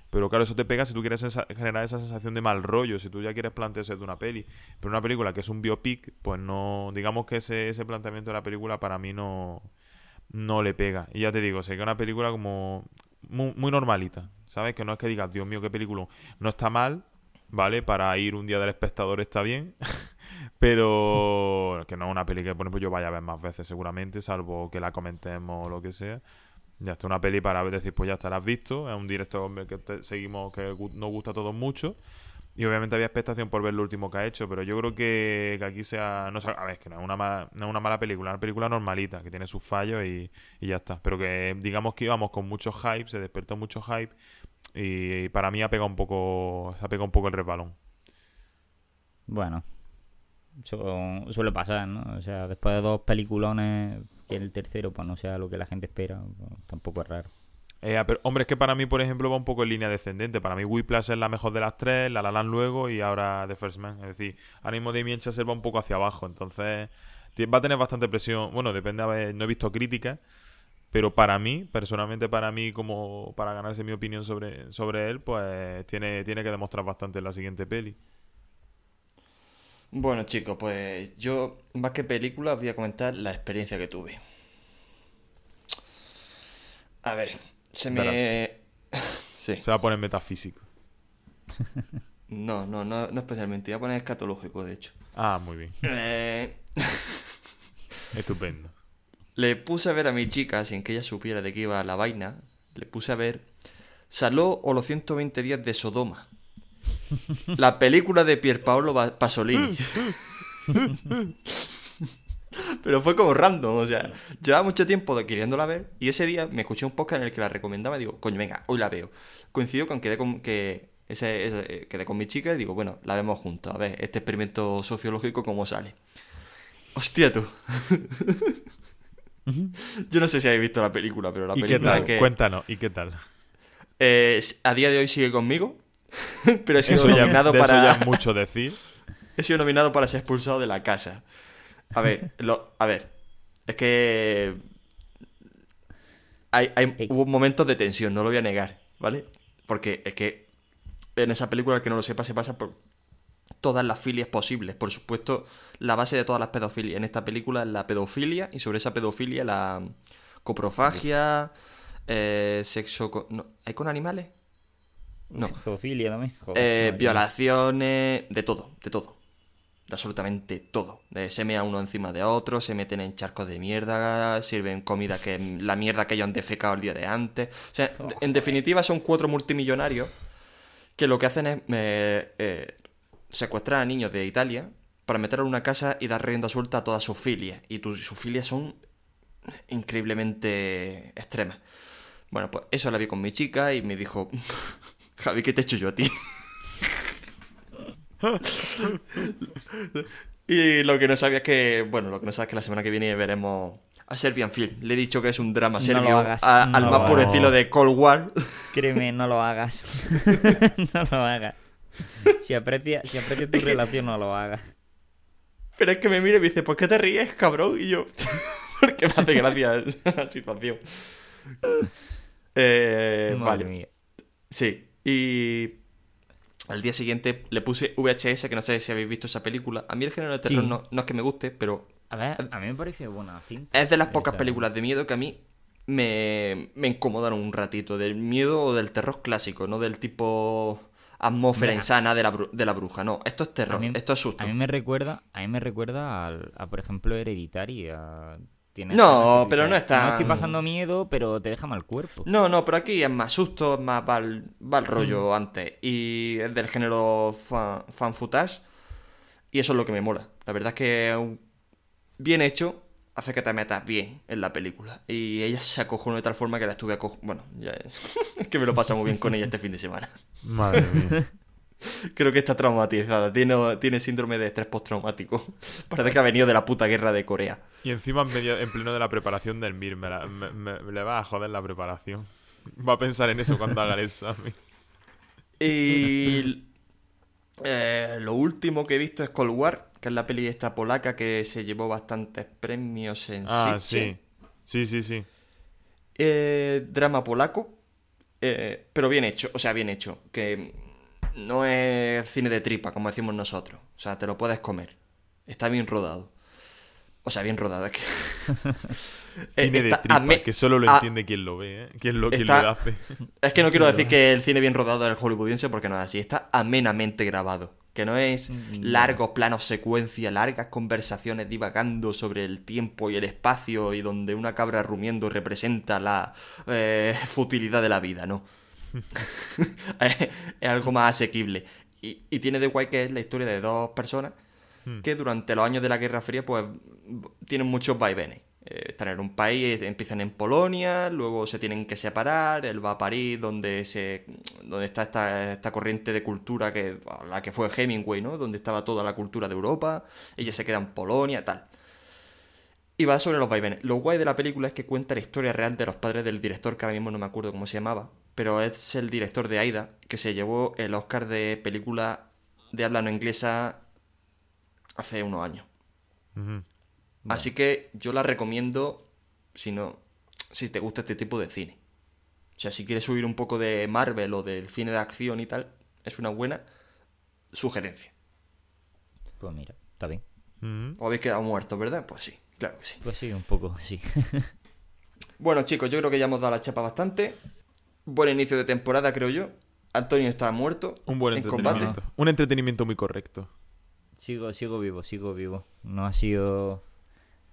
Pero claro, eso te pega si tú quieres generar esa sensación de mal rollo, si tú ya quieres plantearse de una peli. Pero una película que es un biopic, pues no. Digamos que ese, ese planteamiento de la película para mí no, no le pega. Y ya te digo, sé que es una película como muy, muy normalita, ¿sabes? Que no es que digas, Dios mío, qué película. No está mal, ¿vale? Para ir un día del espectador está bien. Pero que no es una peli que, por ejemplo, yo vaya a ver más veces seguramente, salvo que la comentemos o lo que sea. Ya está una peli para decir, pues ya estarás visto. Es un director que seguimos, que nos gusta a todos mucho. Y obviamente había expectación por ver lo último que ha hecho, pero yo creo que, que aquí sea. No a ver, es que no es una mala, no es una mala película, una película normalita, que tiene sus fallos y, y ya está. Pero que digamos que íbamos con mucho hype, se despertó mucho hype. Y, para mí ha pegado un poco. Ha pegado un poco el resbalón. Bueno, eso suele pasar, ¿no? O sea, después de dos peliculones, que el tercero pues no sea lo que la gente espera, tampoco es raro. Eh, pero, hombre, es que para mí, por ejemplo, va un poco en línea descendente. Para mí, Whiplash es la mejor de las tres, La La Land luego y ahora The First Man. Es decir, ánimo de Chazelle va un poco hacia abajo. Entonces, va a tener bastante presión. Bueno, depende, no he visto críticas. Pero para mí, personalmente para mí, como para ganarse mi opinión sobre, sobre él, pues tiene, tiene que demostrar bastante en la siguiente peli. Bueno, chicos, pues yo, más que película, os voy a comentar la experiencia que tuve. A ver, se me... Sí. Se va a poner metafísico. No, no, no, no especialmente. Voy a poner escatológico, de hecho. Ah, muy bien. Eh, Estupendo. le puse a ver a mi chica, sin que ella supiera de qué iba la vaina, le puse a ver Saló o los 120 días de Sodoma. La película de Pierpaolo Pasolini. Pero fue como random, o sea, llevaba mucho tiempo queriéndola ver y ese día me escuché un podcast en el que la recomendaba y digo, coño, venga, hoy la veo. Coincidió con que quedé con, que ese, ese- quedé con mi chica y digo, bueno, la vemos juntos, a ver, este experimento sociológico cómo sale. Hostia tú. Yo no sé si habéis visto la película, pero la ¿Y qué película tal? que Cuéntanos, ¿y qué tal? eh, a día de hoy sigue conmigo, pero he sido Eso ya, nominado de eso para ya mucho decir. he sido nominado para ser expulsado de la casa. A ver, lo- a ver, es que hay, hubo momentos de tensión, no lo voy a negar, ¿vale? Porque es que en esa película, el que no lo sepa, se pasa por todas las filias posibles. Por supuesto, la base de todas las pedofilias en esta película es la pedofilia y sobre esa pedofilia la coprofagia, eh, sexo con... no, ¿Hay con animales? No. Zoofilia también. Joder, Eh, violaciones, de todo, de todo. De absolutamente todo. Se mea uno encima de otro, se meten en charcos de mierda, sirven comida que la mierda que ellos han defecado el día de antes. O sea, de- en definitiva son cuatro multimillonarios que lo que hacen es eh, eh, secuestrar a niños de Italia para meterlos en una casa y dar rienda suelta a todas sus filias. Y tus- sus filias son increíblemente extremas. Bueno, pues eso la vi con mi chica y me dijo, Javi, ¿qué te he hecho yo a ti? y lo que no sabía es que, bueno, lo que no sabes es que la semana que viene veremos a Serbian Film. Le he dicho que es un drama No serbio lo hagas, a- no al más puro estilo de Cold War. Créeme, no lo hagas. no lo hagas. Si aprecia, si aprecia tu relación, no lo hagas. Pero es que me mira y me dice, ¿por qué te ríes, cabrón? Y yo, porque me hace gracia la situación. Eh, vale. mía. Sí, y al día siguiente le puse VHS, que no sé si habéis visto esa película. A mí el género de terror Sí. no, no es que me guste, pero A ver, a mí me parece buena cinta. es de las pocas películas de miedo que a mí me, me incomodan un ratito. Del miedo o del terror clásico, no del tipo atmósfera insana de la, de la bruja. No, esto es terror, mí, esto es susto. a mí me recuerda, a mí me recuerda al- a, por ejemplo, Hereditary. a- tiene No, pero no es tan- No estoy pasando miedo, pero te deja mal cuerpo. No, no, pero aquí es más susto, es más va al rollo antes. Y es del género fan, fan footage. Y eso es lo que me mola. La verdad es que bien hecho hace que te metas bien en la película. Y ella se acojonó de tal forma que la estuve acojonando. Bueno, ya es, es que me lo pasa muy bien con ella este fin de semana. Madre mía. Creo que está traumatizada. Tiene, tiene síndrome de estrés postraumático. Parece que ha venido de la puta guerra de Corea. Y encima en, medio, en pleno de la preparación del MIR, me, la- me- me- le va a joder la preparación. Va a pensar en eso cuando haga el examen. Y eh, lo último que he visto es Cold War, que es la peli esta polaca que se llevó bastantes premios en Ah, sí. Sí, sí, sí. Eh, drama polaco, eh, pero bien hecho, o sea, bien hecho. Que no es cine de tripa, como decimos nosotros. O sea, te lo puedes comer. Está bien rodado. O sea, bien rodado, es que... Cine de tripa, que solo lo a- entiende quien lo ve, ¿eh? Quien lo, quien lo hace. Es que no quiero decir que el cine bien rodado es el hollywoodiense porque no es así. Está amenamente grabado. Que no es largos planos secuencia, largas conversaciones divagando sobre el tiempo y el espacio y donde una cabra rumiendo representa la eh, futilidad de la vida, ¿no? es, algo más asequible. Y, y tiene de guay que es la historia de dos personas que durante los años de la Guerra Fría pues tienen muchos vaivenes. Eh, están en un país, empiezan en Polonia, luego se tienen que separar, él va a París, donde se donde está esta, esta corriente de cultura que la que fue Hemingway, ¿no? Donde estaba toda la cultura de Europa, ella se queda en Polonia, tal. Y va sobre los vaivenes. Lo guay de la película es que cuenta la historia real de los padres del director, que ahora mismo no me acuerdo cómo se llamaba, pero es el director de Aida, que se llevó el Oscar de película de habla no inglesa hace unos años. Así que yo la recomiendo si no, si te gusta este tipo de cine. O sea, si quieres subir un poco de Marvel o del cine de acción y tal, es una buena sugerencia. Pues mira, está bien. Os habéis quedado muertos, ¿verdad? Pues sí, claro que sí. Pues sí, un poco, sí. Bueno, chicos, yo creo que ya hemos dado la chapa bastante. Buen inicio de temporada, creo yo. Antonio está muerto. Un buen en combate. entretenimiento. Un entretenimiento muy correcto. sigo, sigo vivo, sigo vivo. No ha sido...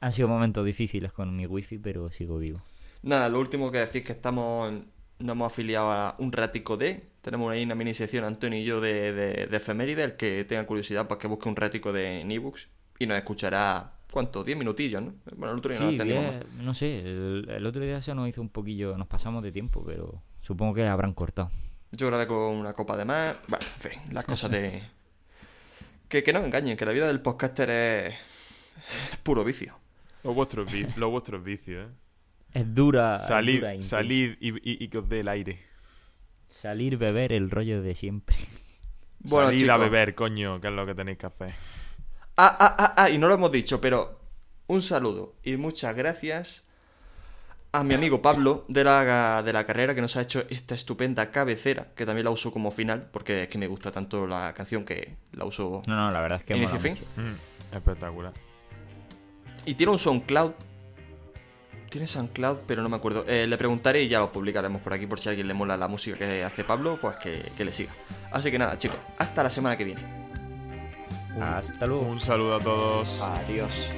Han sido momentos difíciles con mi wifi, pero sigo vivo. Nada, lo último que decir es que estamos, nos hemos afiliado a un ratico de. Tenemos ahí una mini sección, Antonio y yo, de, de, de efeméride. El que tenga curiosidad, pues que busque un ratico de en ebooks y nos escuchará, ¿cuánto? 10 minutillos, ¿no? Bueno, el otro día no Sí, entendimos bien, no sé, el, el otro día se nos hizo un poquillo, nos pasamos de tiempo, pero supongo que habrán cortado. Yo grabé con una copa de más. Bueno, en fin, las cosas de. Que, que no me engañen, que la vida del podcaster es. es puro vicio. Los vuestros, vi- vuestros vicios, ¿eh? Es dura. Salid, dura e y, y- y que os dé el aire. Salir, beber, el rollo de siempre. Bueno, Salid a beber, coño, que es lo que tenéis que hacer. Ah, ah, ah, ah, y no lo hemos dicho, pero un saludo y muchas gracias a mi amigo Pablo de la, de la carrera que nos ha hecho esta estupenda cabecera, que también la uso como final, porque es que me gusta tanto la canción que la uso No, no, la verdad es que inicio mola y fin. mucho. Mm, espectacular. Y tiene un SoundCloud Tiene SoundCloud, pero no me acuerdo. Eh, le preguntaré y ya lo publicaremos por aquí por si a alguien le mola la música que hace Pablo, pues que, que le siga. Así que nada, chicos, hasta la semana que viene. Hasta luego. Un saludo a todos. Adiós.